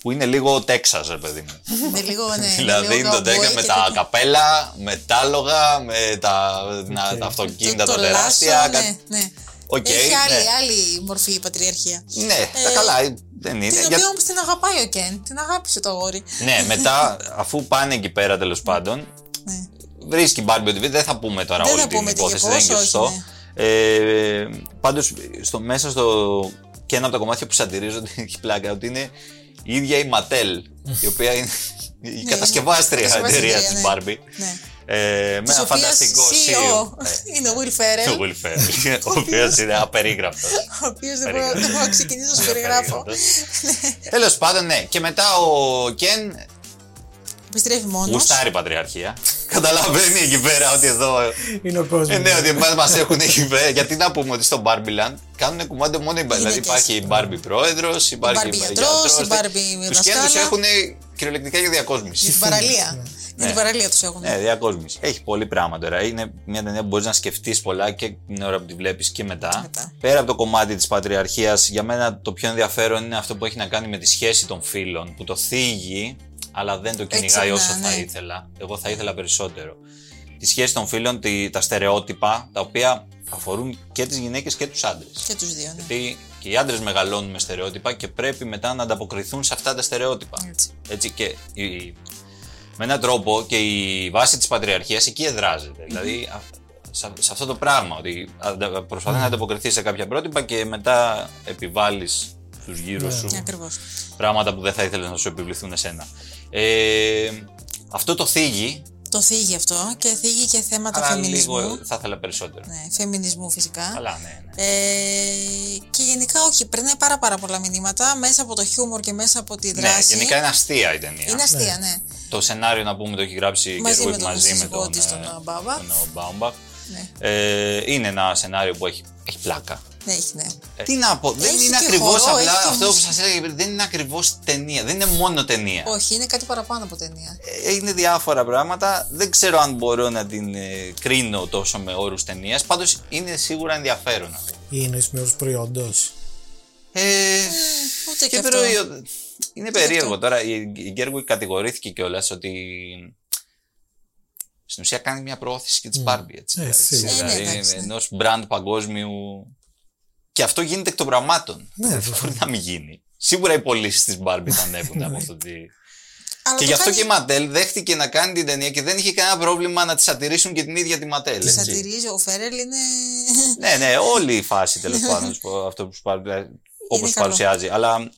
που είναι λίγο Τέξας, ρε παιδί μου. Είναι λίγο, ναι. δηλαδή λίγο είναι το cowboy Τέξας με και τα τέτοια. καπέλα, με τα άλογα, με τα, να- τα αυτοκίνητα, το, τα το τεράστια. λάσο, κα- ναι, ναι. Οκ, Έχει άλλη, ναι. άλλη μορφή η πατριαρχία. Ναι, τα καλά, δεν είναι. Την Για- οποία όμως την αγαπάει ο Ken. Την αγάπησε το αγόρι. Ναι, μετά, αφού πάνε εκεί πέρα τέλος πάντων, Ναι. βρίσκει Barbie ότι δεν θα πούμε τώρα Δεν όλη θα την πούμε τι υπόθεση, και δεν είναι και πώς, σωστό. όχι, Ε, Πάντως, στο, μέσα στο. και ένα από τα κομμάτια που σαντηρίζονται έχει πλάκα ότι είναι η ίδια η Ματέλ, η οποία είναι η Ναι, κατασκευάστρια κατασκευάστρια, εταιρεία της ναι. Barbie. Ναι. Ε, με Της ένα οποίας φανταστικό CEO CEO. Ε, είναι ο Will Ferrell, Ο Will Ferrell, ο οποίο είναι απερίγραπτος. ο οποίος δεν μπορώ δεν μπορώ να ξεκινήσω να σου περιγράφω. Τέλος πάντων, ναι. Και μετά ο Κεν Επιστρέφει μόνος. γουστάρει πατριαρχία. Καταλαβαίνει εκεί πέρα ότι εδώ. Είναι ο κόσμος. Ε, ναι, ότι εμάς μας έχουν εκεί πέρα. Γιατί να πούμε ότι στο Barbie Land κάνουν κουμάντο μόνο οι Barbie. Δηλαδή γυναίκες. υπάρχει η Barbie πρόεδρος, υπάρχει Barbie η γιατρός, η Barbie Τους Κεν του δασκάλα. έχουν κυριολεκτικά για διακόσμηση. Για την παραλία. Για την παραλία τους έχουν. Ναι, διακόσμηση. Έχει πολύ πράγμα τώρα. Είναι μια ταινία που μπορείς να σκεφτείς πολλά και την ώρα που τη βλέπεις και μετά. μετά. Πέρα από το κομμάτι της πατριαρχίας, για μένα το πιο ενδιαφέρον είναι αυτό που έχει να κάνει με τη σχέση των φίλων, που το θίγει, αλλά δεν το κυνηγάει ναι, όσο θα ναι. ήθελα. Εγώ θα ήθελα περισσότερο. Τη σχέση των φίλων, τη- τα στερεότυπα, τα οποία αφορούν και τις γυναίκες και τους άντρες. Και τους δύο, ναι. Γιατί και οι άντρες μεγαλώνουν με στερεότυπα και πρέπει μετά να ανταποκριθούν σε αυτά τα στερεότυπα. Έτσι. Έτσι και η- με έναν τρόπο και η βάση της πατριαρχίας εκεί εδράζεται. Δηλαδή α- σε, σε αυτό το πράγμα, ότι αντα- προσπαθεί να ανταποκριθεί σε κάποια πρότυπα και μετά επιβάλλεις στους γύρω σου Ακριβώς. πράγματα που δεν θα ήθελες να σου επιβληθούν εσένα. Ε, αυτό το θίγει, Το θίγει αυτό και θίγει και θέματα αλλά φεμινισμού. λίγο θα ήθελα περισσότερο. Ναι, φεμινισμού φυσικά. Καλά, ναι, ναι. Ε, και γενικά όχι, περνάει πάρα πάρα πολλά μηνύματα μέσα από το χιούμορ και μέσα από τη Ναι, δράση. γενικά είναι αστεία η ταινία. Είναι αστεία, ναι. Το σενάριο να πούμε το έχει γράψει η Μαζί Gerwig με τον μαζί με σύζυγό τον, της, τον, ε, Μπάμπα. τον, ε, Μπάουμπαχ. ναι. Ε, είναι ένα σενάριο που έχει, έχει πλάκα. Ναι, έχει, ναι. Ε, Τι να πω, δεν Έχει είναι και ακριβώς χορό, απλά έχει και αυτό που μουσική. σας έλεγα πριν, δεν είναι ακριβώς ταινία. Δεν είναι μόνο ταινία. Όχι, είναι κάτι παραπάνω από ταινία. Ε, Είναι διάφορα πράγματα. Δεν ξέρω αν μπορώ να την ε, κρίνω τόσο με όρους ταινίας. Πάντως είναι σίγουρα ενδιαφέρον. αυτό. Ή εννοείς με όρους προϊόντος. Ε, Ούτε και και αυτό. προϊόν- Είναι περίεργο αυτό. τώρα. Η, η Γκέργουι κατηγορήθηκε κιόλας ότι στην ουσία κάνει μια προώθηση και της Barbie. Έτσι, Ε, έτσι, σίγουρα. Ε, ναι, δηλαδή εντάξει, ναι. ενός brand παγκόσμιου Και αυτό γίνεται εκ των πραγμάτων. Ναι, δεν βέβαια. μπορεί να μην γίνει. Σίγουρα οι πωλήσει της Barbie θα ανέβουν από αυτό. τη- Αλλά και το γι' αυτό κάνει- και η Ματέλ δέχτηκε να κάνει την ταινία και δεν είχε κανένα πρόβλημα να τη σατηρήσουν και την ίδια τη Ματέλ. Τη έτσι. σατυρίζει, ο Φερέλ είναι. Ναι, ναι, όλη η φάση τέλος πάντων. αυτό που σου παρου- όπως καλό. παρουσιάζει. Αλλά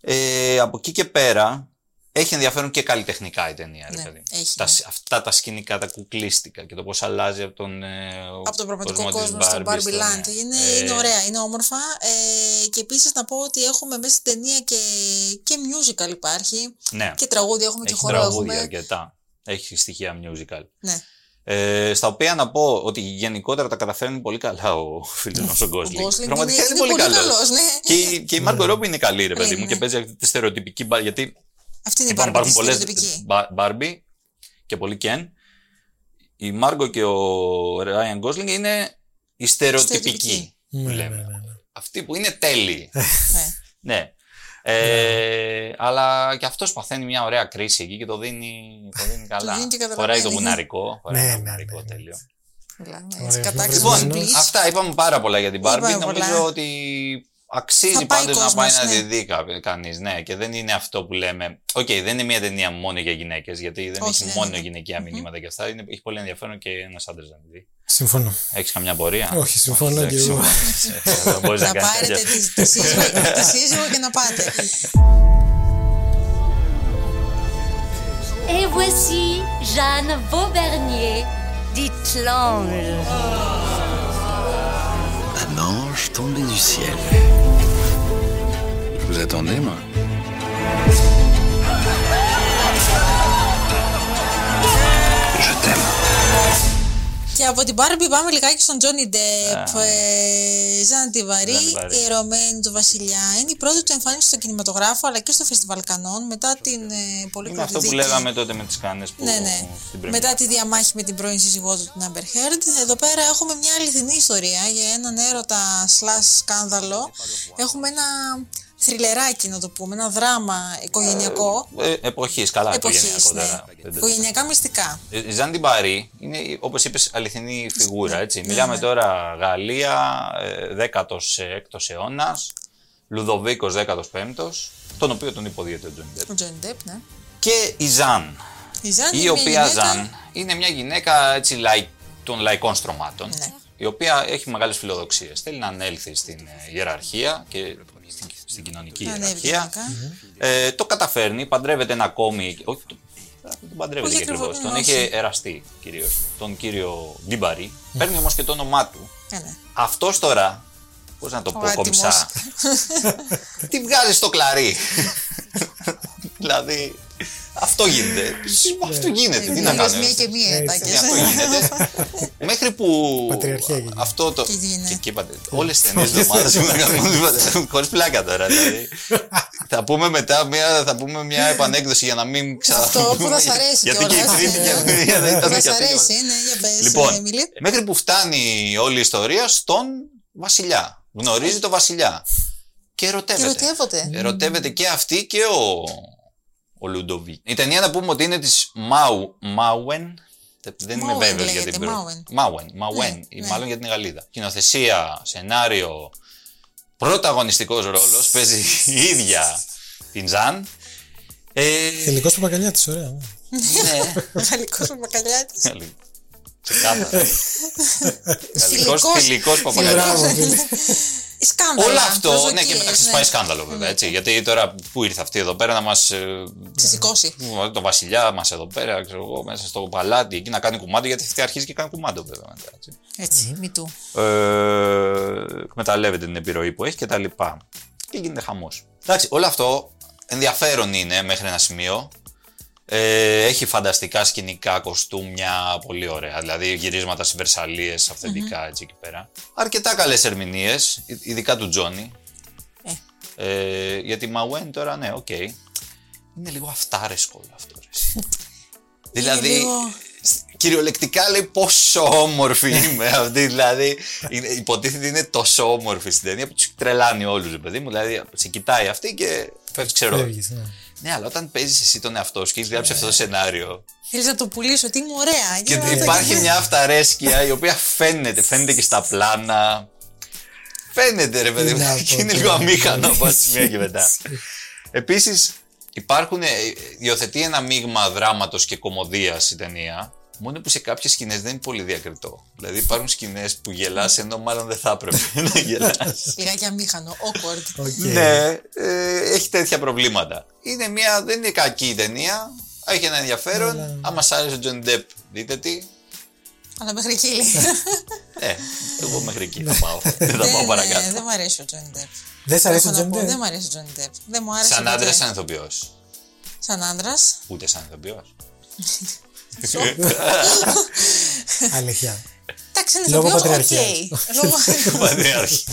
ε, από εκεί και πέρα έχει ενδιαφέρον και καλλιτεχνικά η ταινία. ρε Ναι, παιδί. έχει, τα, ναι. αυτά τα σκηνικά, τα κουκλίστικα και το πώς αλλάζει από τον. ε, από τον πραγματικό της κόσμος στο Barbie Barbie στον, Land. ε, Είναι, ε, είναι ωραία, είναι όμορφα. Ε, και επίσης να πω ότι έχουμε μέσα στην ταινία και, και musical υπάρχει. Ναι, Και τραγούδια έχουμε και έχει χορό τραγούδια έχουμε. αρκετά. Έχει στοιχεία musical. Ναι. Ε, στα οποία να πω ότι γενικότερα τα καταφέρνει πολύ καλά ο φίλος μας ο Ο Γκόσλινγκ. Gosling Πραγματικά είναι, είναι, είναι πολύ καλός. καλός. Ναι. Και, η- και η Μάρκο Ρόμπι είναι καλή, ρε παιδί Καλή, μου, ναι. και παίζει αυτή τη στερεοτυπική μπα- Γιατί Αυτή είναι η υπάρχουν, Barbie τη πολλές στερεοτυπική. Μπάρμπι και πολύ Κεν. Η Μάργκο και ο Ράιαν Γκόσλινγκ είναι η στερεοτυπική. Στερεοτυπική. που Ναι, ναι, λέμε. ναι, ναι. Αυτοί που είναι τέλειοι. Ναι. ναι. Ε, αλλά και αυτός παθαίνει μια ωραία κρίση εκεί και το δίνει, το δίνει καλά. δίνει και Φοράει καταλαβαίνει. το γουναρικό. Φοράει Ναι, το ναι, γουναρικό ναι, ναι. τέλειο. Μιλάμε Ωραία, έτσι, έχουμε κατάξυση βρει Λοιπόν, Μπλούς. μπλής. αυτά είπαμε πάρα πολλά για την Barbie. Είπαμε Νομίζω πολλά. ότι αξίζει Θα πάει πάντως να κόσμος, πάει να ναι. τη δει κανείς. Ναι, και δεν είναι αυτό που λέμε. Οκ, δεν είναι μια ταινία μόνο για γυναίκες, γιατί δεν Όχι, έχει ναι, μόνο ναι, ναι. γυναικεία μηνύματα και αυτά. Είναι, έχει πολύ ενδιαφέρον και ένας άντρας να τη δει. Συμφωνώ. Έχεις καμιά πορεία; Όχι, συμφωνώ Εντάξει, και εγώ. συμφωνώ. Ε, Δεν μπορείς να Να κάνεις πάρετε τέτοια. τη, τη, σύζυγο, τη σύζυγο και να πάτε. Et voici Jeanne Vaubernier, dite l'ange. Un ange tombé du ciel. Vous attendais, moi? Και από την Barbie πάμε λιγάκι στον Τζόνι Ντεπ. Ε, Ζαν Τιβαρή, Ζαν Τιβαρή. η ερωμένη του Βασιλιά. Είναι η πρώτη του εμφάνιση στο κινηματογράφο αλλά και στο Φεστιβάλ Κανών μετά την ε, πολύ Είναι αυτό που δίκη. λέγαμε τότε με τις κάνες που. Ναι, ναι. στην πρεμιέρα. Μετά τη διαμάχη με την πρώην σύζυγό του, την Amber Heard, εδώ πέρα έχουμε μια αληθινή ιστορία για έναν έρωτα slash σκάνδαλο. Έχουμε ένα θριλεράκι, να το πούμε, ένα δράμα οικογενειακό. Ε, εποχής, καλά, Εποχής, οικογενειακό ναι. τώρα. Δεν το- Οικογενειακά μυστικά. Ε, Η Ζαν Τιμπαρή είναι, όπως είπες, αληθινή φιγούρα. Ναι, Έτσι. ναι, Μιλάμε ναι. τώρα Γαλλία, ε, 16ο αιώνας, Λουδοβίκος 15ο, τον οποίο τον υποδύεται ο Τζον Ντεπ. Ο Τζόνι Ντεπ, ναι. Και η Ζαν, Η Ζαν η είναι μια οποία γυναίκα- Ζαν είναι μια γυναίκα έτσι, λαϊ, των λαϊκών στρωμάτων, Ναι. η οποία έχει μεγάλες φιλοδοξίες. Θέλει να ανέλθει στην ε, ιεραρχία και στην, στην κοινωνική Να ανέβει ιεραρχία. κοινωνικά. Ε, το καταφέρνει, παντρεύεται ένα ακόμη. Όχι, το, δεν παντρεύεται Όχι και ακριβώς. ακριβώς, Τον όχι. είχε εραστή κυρίως. Τον κύριο Ντι Μπαρί. Παίρνει όμως και το όνομά του. Ναι, ναι. Αυτός τώρα. Πώς να το Ο πω άτιμος. κομψά. Τι βγάζει στο κλαρί. δηλαδή. Αυτό γίνεται. αυτό γίνεται. Τι να Πήγες κάνω. μία και μία Έτσι. έτακες. Ναι, αυτό γίνεται. Μέχρι που. Πατριαρχία γίνεται. Αυτό το. Και γίνεται. Και, και είπατε. Όλες τις ταινίες εβδομάδα ήμουν να κάνουμε. Χωρίς πλάκα τώρα. Δηλαδή. θα πούμε μετά μια, θα πούμε μια επανέκδοση για να μην ξαναπούμε. Αυτό που θα σ' αρέσει Γιατί και η κιόλας, τρίτη ναι. και η μία δεν ήταν Θα και σ' αυτή. αρέσει, ναι, για πες, Λοιπόν, Έμιλη. μέχρι που φτάνει όλη η ιστορία στον Βασιλιά. Γνωρίζει τον Βασιλιά. Και ερωτεύεται. Και ερωτεύονται. Ερωτεύεται και αυτή και ο, ο Λουντοβί. Η ταινία να πούμε ότι είναι της Μάου, Μάουεν. Δεν είμαι Μάουεν βέβαιος για λέγεται, την προ... Μάουεν. Μάουεν. Μάουεν. Ναι, ή ναι. Μάλλον για την Γαλλίδα. Κοινοθεσία, σενάριο, πρωταγωνιστικός ρόλος. Παίζει η ίδια την Ζαν. Ε, Τελικό Παπακαλιάτης, ωραία. ναι. ναι. Γαλλικός Παπακαλιάτης. Καλή. Ξεκάθαρα. Γαλλικός Φιλικός. φιλικός παπαγαλιάς. Μπράβο, φίλε. Σκάνδαλα. Όλο αυτό, ναι, προσδοκίες, και μεταξύ ναι. πάει σκάνδαλο βέβαια. Έτσι, γιατί τώρα που ήρθε αυτή εδώ πέρα να μας. Σε σηκώσει. το βασιλιά μας εδώ πέρα, ξέρω εγώ, μέσα στο παλάτι εκεί να κάνει κουμάντο, γιατί αυτή αρχίζει και κάνει κουμάντο βέβαια. μετά, έτσι. Έτσι, μη του. Ε, εκμεταλλεύεται την επιρροή που έχει και τα λοιπά. Και γίνεται χαμός. Εντάξει, όλο αυτό ενδιαφέρον είναι μέχρι ένα σημείο. Ε, έχει φανταστικά σκηνικά, κοστούμια, πολύ ωραία. Δηλαδή γυρίσματα σε Βερσαλλίες, αυθεντικά έτσι εκεί πέρα. Αρκετά καλές ερμηνείες, ει- ειδικά του Τζόνι. Ε. Ε, γιατί Μαουέν τώρα, ναι, οκ. Είναι λίγο αυτάρεσκο όλο αυτό. ρε, εσύ. δηλαδή, λίγο- κυριολεκτικά λέει πόσο όμορφη είμαι αυτή. Δηλαδή, είναι, υποτίθεται είναι τόσο όμορφη στην ταινία που τους τρελαίνει όλους, παιδί μου. Δηλαδή, σε κοιτάει αυτή και φεύγεις, ξέρω. Φεύγεις, ναι. Ναι, αλλά όταν παίζεις εσύ τον εαυτό σου και έχεις γράψει αυτό το σενάριο. Θέλεις να το πουλήσω, ότι είμαι ωραία. Και να το- υπάρχει μια αυταρέσκεια η οποία φαίνεται, φαίνεται και στα πλάνα. Φαίνεται ρε παιδί μου. Τι να Και πω είναι τώρα. λίγο αμήχανο από τη σημεία και μετά. Επίσης, υπάρχουν. ε, Υιοθετεί ένα μείγμα δράματος και κομμωδίας η ταινία. Μόνο που σε κάποιες σκηνές δεν είναι πολύ διακριτό. Δηλαδή υπάρχουν σκηνές που γελάς ενώ μάλλον δεν θα έπρεπε να γελάς. Λιγάκι αμήχανο, awkward. Οκ. Ναι, ε, έχει τέτοια προβλήματα. Είναι μια, δεν είναι κακή η ταινία. Έχει ένα ενδιαφέρον. Άμα σ' άρεσε ο Τζον Ντεπ, δείτε τη. Αλλά μέχρι εκεί λέει. Ε, εγώ μέχρι εκεί θα πάω. δεν θα πάω Δεν, ε, παρακάτω. Δεν μου αρέσει ο Τζόνι Ντεπ. Δεν σ' αρέσει ο Έχω να Τζον πω, Ντεπ; Δεν μου αρέσει ο Τζόνι Ντεπ. Δεν μου άρεσε. Σαν ποτέ. άντρας, σαν ηθοποιός. Σαν άντρας. Ούτε σαν ηθοποιός. Αλήθεια. Εντάξει, είναι Λόγω ηθοποιός, πατριαρχίας. οκ. Λόγω- Πατριάρχης.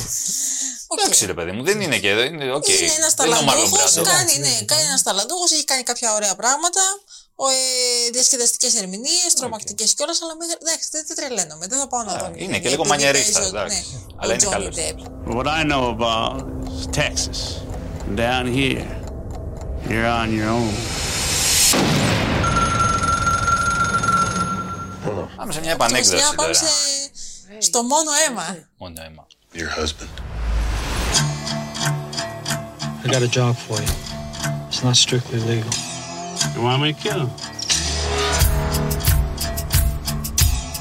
οκ. Εντάξει ρε παιδί μου, δεν είναι και εδώ. Είναι, οκ. Είναι ένας Δεν είναι ο Marlon ταλαντούχος. Brando. Κάνει, ναι, κάνει ένας ταλαντούχος, έχει κάνει κάποια ωραία πράγματα. Ε, Διασκεδαστικές ερμηνείες, τρομακτικές κιόλας, αλλά μέχρι- εντάξει, δεν, δεν τρελαίνομαι. Δεν θα πάω να τον είναι και λίγο επειδή μανιερίστας, παίζει ο- εντάξει. ναι, Αλλά ο είναι Johnny καλός. Depp. What I know about is Texas. Down here, you're on your own. Πάμε σε μια Και βασικά επανέκδοση πάμε τώρα. σε... στο μόνο αίμα. Μόνο αίμα. Your husband. I got a job for you. It's not strictly legal. You want me to kill him?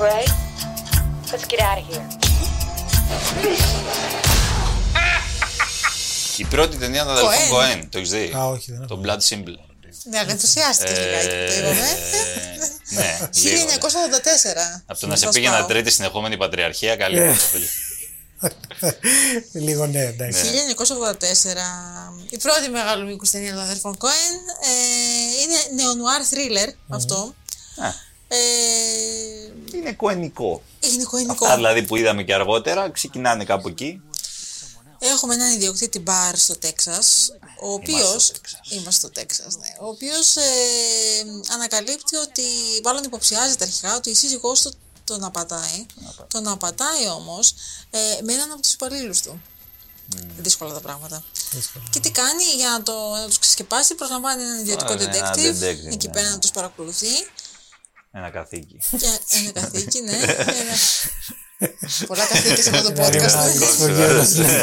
Ray, let's get out of here. Η πρώτη ταινία των αδελφών Coen. Κοέν, το έχεις δει; Α, όχι, δεν Το έχω. Blood Simple. Ναι, αλλά ενθουσιάστηκε λιγάκι που το είπαμε. Ε, Ναι, λίγο. ναι. 1984. Από το να σε Θα πήγαινα σπάω. τρίτη συνεχόμενη πατριαρχία, Ε. καλή. Λίγο ναι, εντάξει. 1984. Η πρώτη μεγάλου μήκου ταινία των αδερφών Κόεν. Ε, είναι νεονουάρ thriller αυτό. Α. Ε, Είναι κοενικό. είναι κοενικό. Αυτά δηλαδή που είδαμε και αργότερα ξεκινάνε κάπου εκεί. Έχουμε έναν ιδιοκτήτη μπαρ στο Τέξας, ο οποίος... στο Τέξας. Είμαστε στο Τέξας, ναι. Ο οποίος ε, ανακαλύπτει ότι, μάλλον υποψιάζεται αρχικά, ότι η σύζυγός του τον απατάει. Τον απατάει όμως ε, με έναν από τους υπαλλήλους του. Δύσκολα τα πράγματα. Και τι κάνει για να, το, να τους ξεσκεπάσει, προσλαμβάνει έναν ιδιωτικό Ωραία, ένα detective, detective, εκεί ναι. πέρα να τους παρακολουθεί. Ένα καθήκη. Και ένα καθήκη, ναι. Ένα- Πολλά καθήκια σε αυτό το Δηλαδή, podcast. να ναι. ξεφογγέλας, ναι.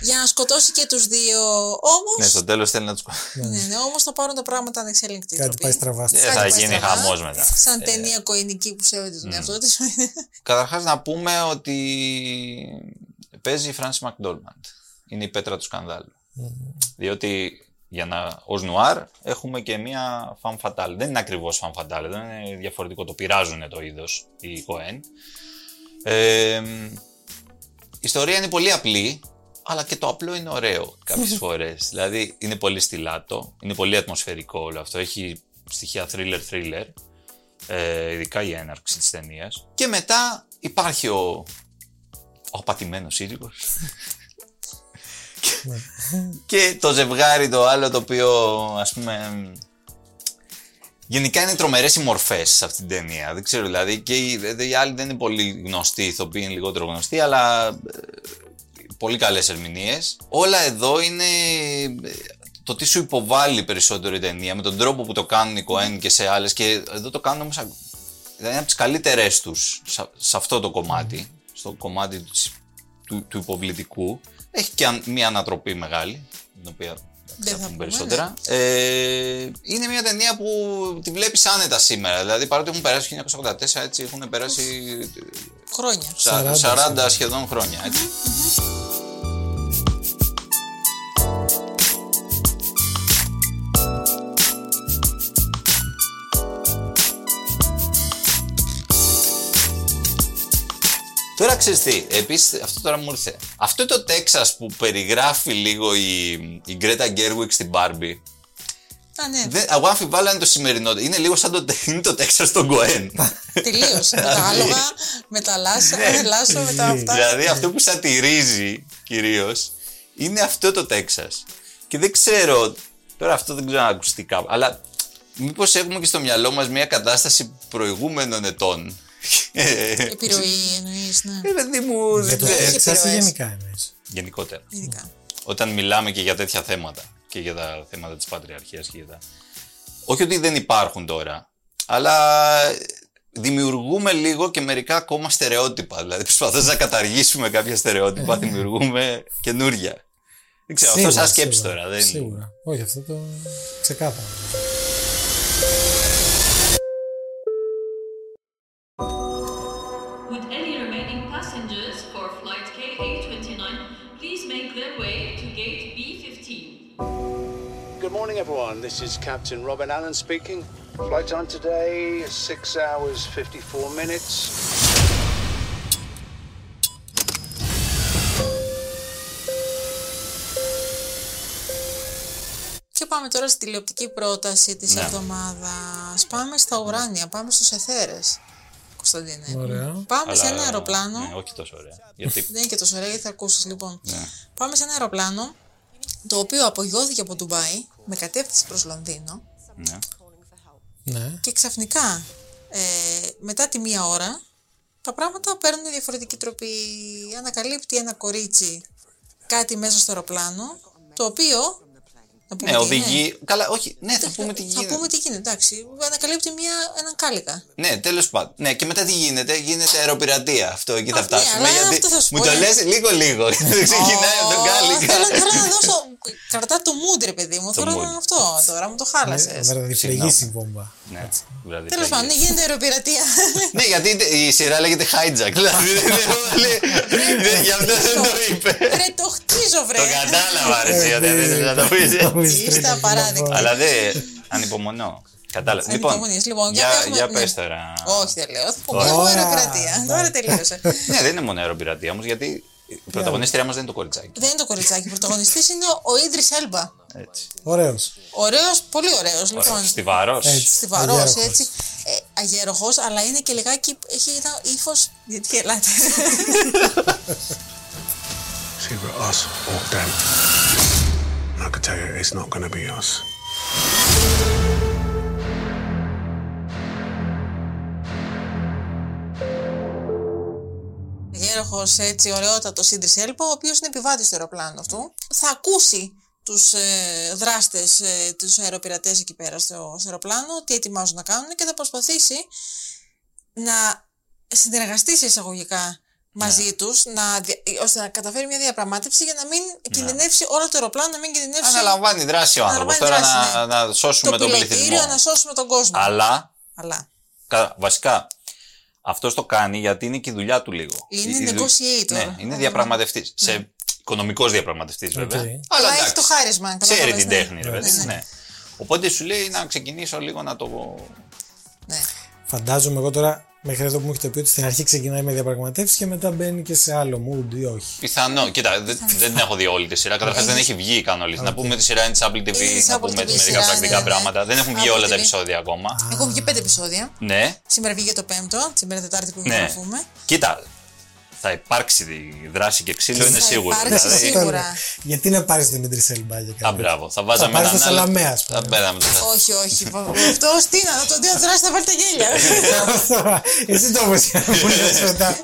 για να σκοτώσει και τους δύο. Όμως, Ναι, στο τέλος θέλει να τους. ναι, ναι, όμως θα πάρουν τα πράγματα ανεξέλεγκτη Κάτι τροπή. πάει στραβά. στη- Ε, Κάτι θα πάει γίνει στραβά. χαμός μετά. Ε. Σαν ταινία κοηνική που σέβεται τον εαυτό της. Καταρχάς να πούμε ότι παίζει η Φράνση Μακδόρμαντ. Είναι η πέτρα του σκανδάλου. Διότι για να, ως νουάρ έχουμε και μία fan fatale. Δεν είναι ακριβώς fan fatale, δεν είναι διαφορετικό. Το πειράζουν το είδος οι Cohen. Ε, η ιστορία είναι πολύ απλή, αλλά και το απλό είναι ωραίο κάποιες φορές. δηλαδή είναι πολύ στυλάτο, είναι πολύ ατμοσφαιρικό όλο αυτό. Έχει στοιχεία thriller-thriller, ε, ειδικά η έναρξη της ταινίας. Και μετά υπάρχει ο, ο απατημένος σύζυγος. και το ζευγάρι το άλλο το οποίο ας πούμε Γενικά είναι τρομερές οι μορφές σε αυτή την ταινία. Δεν ξέρω δηλαδή και οι, δε- οι άλλοι δεν είναι πολύ γνωστοί, οι ηθοποιοί είναι λιγότερο γνωστοί, αλλά ε, πολύ καλές ερμηνείες. Όλα εδώ είναι ε, το τι σου υποβάλλει περισσότερο η ταινία, με τον τρόπο που το κάνουν οι Coen και σε άλλες και εδώ το κάνουν όμως α- δηλαδή είναι από τις καλύτερες τους σε, σε αυτό το κομμάτι, στο κομμάτι της- του, του υποβλητικού. Έχει και αν- μια ανατροπή μεγάλη, την οποία Δεν θα θα πούμε πούμε, περισσότερα. Ε, είναι μια ταινία που τη βλέπεις άνετα σήμερα. Δηλαδή παρότι έχουν περάσει 1984, έτσι έχουν περάσει Χρόνια. σα- 40 40 σχεδόν χρόνια. Έτσι. Τώρα ξέρεις τι, επίσης αυτό τώρα μου ήρθε. Αυτό το Τέξας που περιγράφει λίγο η, η Γκρέτα Γκέρουικ στην Barbie, Α, ναι, δεν, εγώ αμφιβάλλω αν είναι το σημερινό. Είναι λίγο σαν το, είναι το Τέξας των Κοέν. τελείως. με τα άλογα, με τα λάσα, Ναι. λάσο, με τα αυτά. δηλαδή αυτό που σατυρίζει κυρίως είναι αυτό το Τέξας. Και δεν ξέρω, τώρα αυτό δεν ξέρω αν ακουστεί κάπου, αλλά μήπως έχουμε και στο μυαλό μας μια κατάσταση προηγούμενων ετών. Επιρροή εννοείς, ναι. Ε, παιδί μου, Για δεν το ξέρω. Έχει Τέξας ή επιρροές. γενικά εννοείς. Γενικότερα. Ειδικά. Όταν μιλάμε και για τέτοια θέματα και για τα θέματα της πατριαρχίας και για τα... Όχι ότι δεν υπάρχουν τώρα, αλλά δημιουργούμε λίγο και μερικά ακόμα στερεότυπα. Δηλαδή, προσπαθώ να καταργήσουμε κάποια στερεότυπα, δημιουργούμε καινούρια. Δεν ξέρω, αυτό Σίγουρα, σαν σκέψη σίγουρα, τώρα. Δεν... Σίγουρα. Όχι, αυτό το ξεκάθαρα. Everyone. This is Captain Robin Allen speaking. Flight time today is 6 hours 54 minutes. Και πάμε τώρα στη τηλεοπτική πρόταση της Ναι. εβδομάδας. Πάμε στα ουράνια, πάμε στους εθέρες. Κωνσταντίνε. Ωραία. Πάμε σε Αλλά, ένα αεροπλάνο. Ναι, όχι τόσο ωραία. Γιατί. Δεν είναι και τόσο ωραία, γιατί θα ακούσεις λοιπόν. ναι. Πάμε σε ένα αεροπλάνο το οποίο απογειώθηκε από Ντουμπάι με κατεύθυνση προς Λονδίνο ναι. Ναι. και ξαφνικά ε, μετά τη μία ώρα τα πράγματα παίρνουν διαφορετική τροπή. Ανακαλύπτει ένα κορίτσι κάτι μέσα στο αεροπλάνο το οποίο. Να πούμε Ναι, τι οδηγεί. Καλά, όχι. Ναι, θα είναι. πούμε τι Θα γίνεται. πούμε τι γίνεται, εντάξει. Ανακαλύπτει μια, έναν κάλικα. Ναι, τέλος πάντων. Ναι, και μετά τι γίνεται, γίνεται αεροπειρατεία. Αυτό εκεί θα Α, ναι, φτάσουμε. αλλά γιατί αυτό θα σου μου πω, το ε. λες λίγο-λίγο. Δεν ξεκινάει από τον Ω, κάλικα. Θέλω, θέλω να δώσω. Κρατά το mood, ρε παιδί μου. Το Θέλω mood. να αυτό τώρα, μου το χάλασες. Βραδιφλεγής η βόμβα. Ναι, δηλαδή. Τέλος πάντων, ναι, γίνεται αεροπειρατεία. Ναι, γιατί η σειρά λέγεται hijack. Δηλαδή, δεν- δεν- γι' αυτό δεν το είπε. Ρε, το χτίζω, βρε. Το κατάλαβα, ρε, εσύ, ότι δεν ήθελα να το πεις. Είστε απαράδεκτοι. Αλλά δεν. Ανυπομονώ. Κατάλαβα. Λοιπόν, Ανυπομονείς. Λοιπόν, για για, έχουμε- για ναι. πες τώρα. Όχι, δεν λέω. Θα πούμε Ωραία. εγώ αεροπειρατεία. Τώρα τελείωσε. Ναι, δεν είναι μόνο αεροπειρατεία όμως, γιατί η πρωταγωνίστρια μας δεν είναι το κοριτσάκι. Δεν είναι το κοριτσάκι. Ο πρωταγωνιστής είναι ο Ίδρυ Έλμπα. Έτσι. Ωραίος. Ωραίος, πολύ ωραίος. Λοιπόν, Στιβαρός. Έτσι. Στιβαρός, αγέροχος. έτσι. Ε, αγέροχος, αλλά είναι και λιγάκι. Έχει ένα ύφος. Γιατί γελάτε. It's either us or them. And I can tell you, it's not going to be us. Γέροχο, έτσι, ωραιότατος Ίδρυ Έλμπα, ο οποίος είναι επιβάτης του αεροπλάνου αυτού. Θα ακούσει τους ε, δράστες, ε, τους αεροπειρατές εκεί πέρα στο, στο αεροπλάνο, τι ετοιμάζουν να κάνουν και θα προσπαθήσει να συνεργαστεί σε εισαγωγικά μαζί Ναι. τους, να, δια- ώστε να καταφέρει μια διαπραγμάτευση για να μην κινδυνεύσει όλο το αεροπλάνο, να μην κινδυνεύσει. Αναλαμβάνει δράση ο άνθρωπος. Αναλαμβάνει Τώρα δράση, να, ναι. να σώσουμε το τον πιλωτήριο, πληθυσμό. να σώσουμε τον κόσμο. Αλλά, Αλλά. κα- βασικά, αυτός το κάνει γιατί είναι και η δουλειά του λίγο. Είναι Η- η δου- negotiator. Ναι, είναι διαπραγματευτής. Σε οικονομικός διαπραγματευτής βέβαια. Οκ. Αλλά εντάξει. έχει το χάρισμα. Ξέρει κατάλαβες, την ναι. τέχνη, ρε παιδί. Ναι, ναι. Ναι. Οπότε σου λέει να ξεκινήσω λίγο να το. Ναι. Φαντάζομαι εγώ τώρα μέχρι εδώ που μου έχετε πει ότι στην αρχή ξεκινάει με διαπραγματεύσεις και μετά μπαίνει και σε άλλο mood ή όχι. Πιθανό. Κοίτα, δεν, δεν την έχω δει όλη τη σειρά. Καταρχάς δεν έχει βγει καν όλη. Να πούμε τη σειρά είναι της Apple TV, Είναι της να Apple πούμε TV έτσι σειρά, μερικά πρακτικά ναι, ναι. πράγματα. Δεν έχουν βγει Apple όλα τα TV. επεισόδια ακόμα. Έχουν βγει πέντε επεισόδια. Ναι. Σήμερα βγήκε το πέμπτο, σήμερα Τετάρτη που Ναι. γραφούμε. Κοίτα, θα υπάρξει δι- δράση και ξύλο, είναι Θα σίγουρο. υπάρξει Δηλαδή, σίγουρα. Γιατί να πάρεις τον Ιντρι Σέλμπα για Α, κάτι. μπράβο. Θα βάζαμε πάρεις το έναν άλλο- Σαλαμέ, ας πούμε. Θα μπαίναμε το Σαλαμέ. όχι, όχι. Αυτός τι να το δει, δράσει θα βάλει τα γέλια. Εσύ το είπες για να μου λες μετά.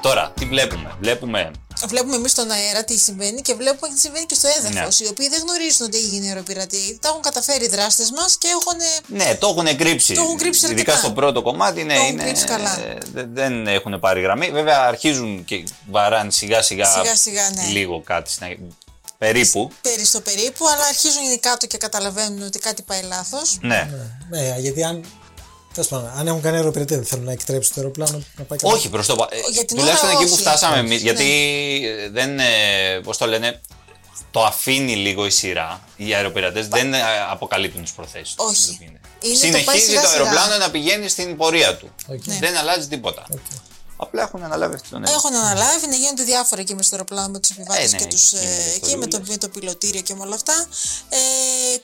Τώρα, τι βλέπουμε; Βλέπουμε. Βλέπουμε εμείς στον αέρα τι συμβαίνει και βλέπουμε τι συμβαίνει και στο έδαφος. Ναι. Οι οποίοι δεν γνωρίζουν ότι έγινε αεροπειρατή. Τα έχουν καταφέρει οι δράστες μας και έχουν. Ναι, το έχουν κρύψει. Το έχουν κρύψει Ειδικά αρκετά. στο πρώτο κομμάτι, ναι, Το έχουν είναι, κρύψει καλά. ε, δεν- δεν έχουν πάρει γραμμή. Βέβαια, αρχίζουν και βαράνε σιγά σιγά, Σιγά σιγά, ναι. λίγο κάτι. στην- Περίπου. Περί στο περίπου, αλλά αρχίζουν οι κάτω και καταλαβαίνουν ότι κάτι πάει λάθος. Ναι. Ναι, γιατί αν. Τέλος πάντων, αν έχουν κάνει αεροπειρατή, δεν θέλουν να εκτρέψουν το αεροπλάνο να πάει καλά. Όχι προς το παρόν. Για την Τουλάχιστον ώρα εκεί που όχι. φτάσαμε εμείς. Ναι. Γιατί ε, δεν. Πώς το λένε. Το αφήνει λίγο η σειρά. Οι αεροπειρατές δεν ε, αποκαλύπτουν τις προθέσεις τους. Όχι. Είναι το πάει Συνεχίζει σιγά το σιγά. αεροπλάνο να πηγαίνει στην πορεία του. Ναι. Δεν αλλάζει τίποτα. Απλά έχουν αναλάβει αυτή τον Έχουν αναλάβει να γίνονται διάφορα εκεί με στο αεροπλάνο με τους επιβάτες Ε, ναι, και τους. γίνονται εκεί με το, ιστορίες. με το πιλωτήριο και με όλα αυτά. Ε,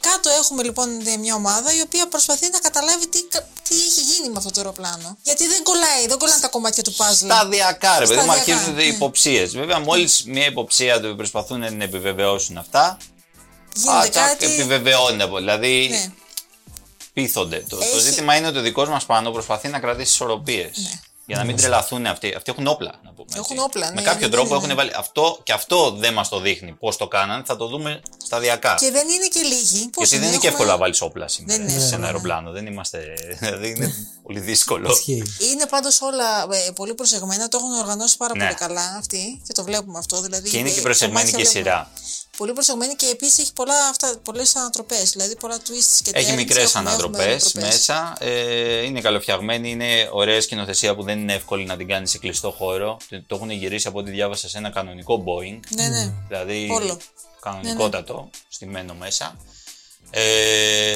κάτω έχουμε λοιπόν μια ομάδα η οποία προσπαθεί να καταλάβει τι, κα- τι έχει γίνει με αυτό το αεροπλάνο. Γιατί δεν κολλάει, δεν κολλάνε τα κομμάτια του puzzle. Σταδιακά, ρε παιδί μου, Σταδιακά, αρχίζουν ναι. υποψίες. Βέβαια, μόλις μια υποψία του προσπαθούν να την επιβεβαιώσουν αυτά. Γίνεται α, τσακ, κάτι. επιβεβαιώνεται. Δηλαδή, Ναι. πείθονται. Το, το Έχει- ζήτημα είναι ότι ο δικός μας πάνω προσπαθεί να κρατήσει ισορροπίες. Ναι. Για να μην τρελαθούν αυτοί. Αυτοί έχουν όπλα, να πούμε. έτσι. Έχουν όπλα, Με ναι, κάποιο δεν τρόπο είναι. έχουν βάλει. Αυτό και αυτό δεν μας το δείχνει πώς το κάνανε. Θα το δούμε σταδιακά. Και δεν είναι και λίγοι. Πώς Γιατί δεν είναι και έχουμε- εύκολο να βάλεις όπλα σήμερα Δεν είναι σε εύκολο, ένα ναι. αεροπλάνο. Δεν είμαστε. Δηλαδή είναι πολύ δύσκολο. Είναι πάντως όλα ε, πολύ προσεγμένα, το έχουν οργανώσει πάρα Ναι. πολύ καλά αυτοί και το βλέπουμε αυτό. Δηλαδή, Και είναι και ε, προσεγμένη κομμάτια και η βλέπουμε. σειρά. Πολύ προσεγμένη και επίσης έχει πολλά, αυτά, πολλές ανατροπές, δηλαδή πολλά twists και Έχει turns, μικρές έχουμε- έχουμε ανατροπές ανατροπές. μέσα. Ε, είναι καλοφτιαγμένη. Είναι ωραία σκηνοθεσία που δεν είναι εύκολη να την κάνεις σε κλειστό χώρο. Το, το έχουν γυρίσει από ό,τι διάβασα σε ένα κανονικό Boeing. Ναι, ναι. Δηλαδή Όλο. κανονικότατο, στημένο μέσα. Ε,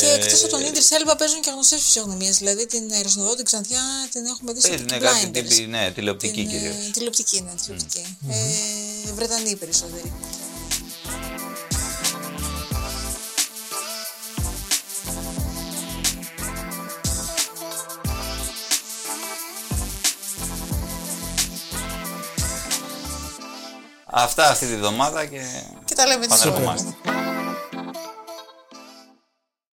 Και εκτός από τον Ίδρυ Σέλβα παίζουν και γνωστές φυσιογνωμίες. Δηλαδή την Ερασνοδό, την Ξανθιά την έχουμε δει στο παίζει, Peaky ναι, κάτι Blinders. τύπη- ναι, τηλεοπτική Την, κυρίως. ε, Τηλεοπτική, ναι, τηλεοπτική. Ε, Βρετανοί περισσότεροι. Αυτά αυτή τη βδομάδα και, Και τα λέμε τη πανερχόμαστε. επόμενη.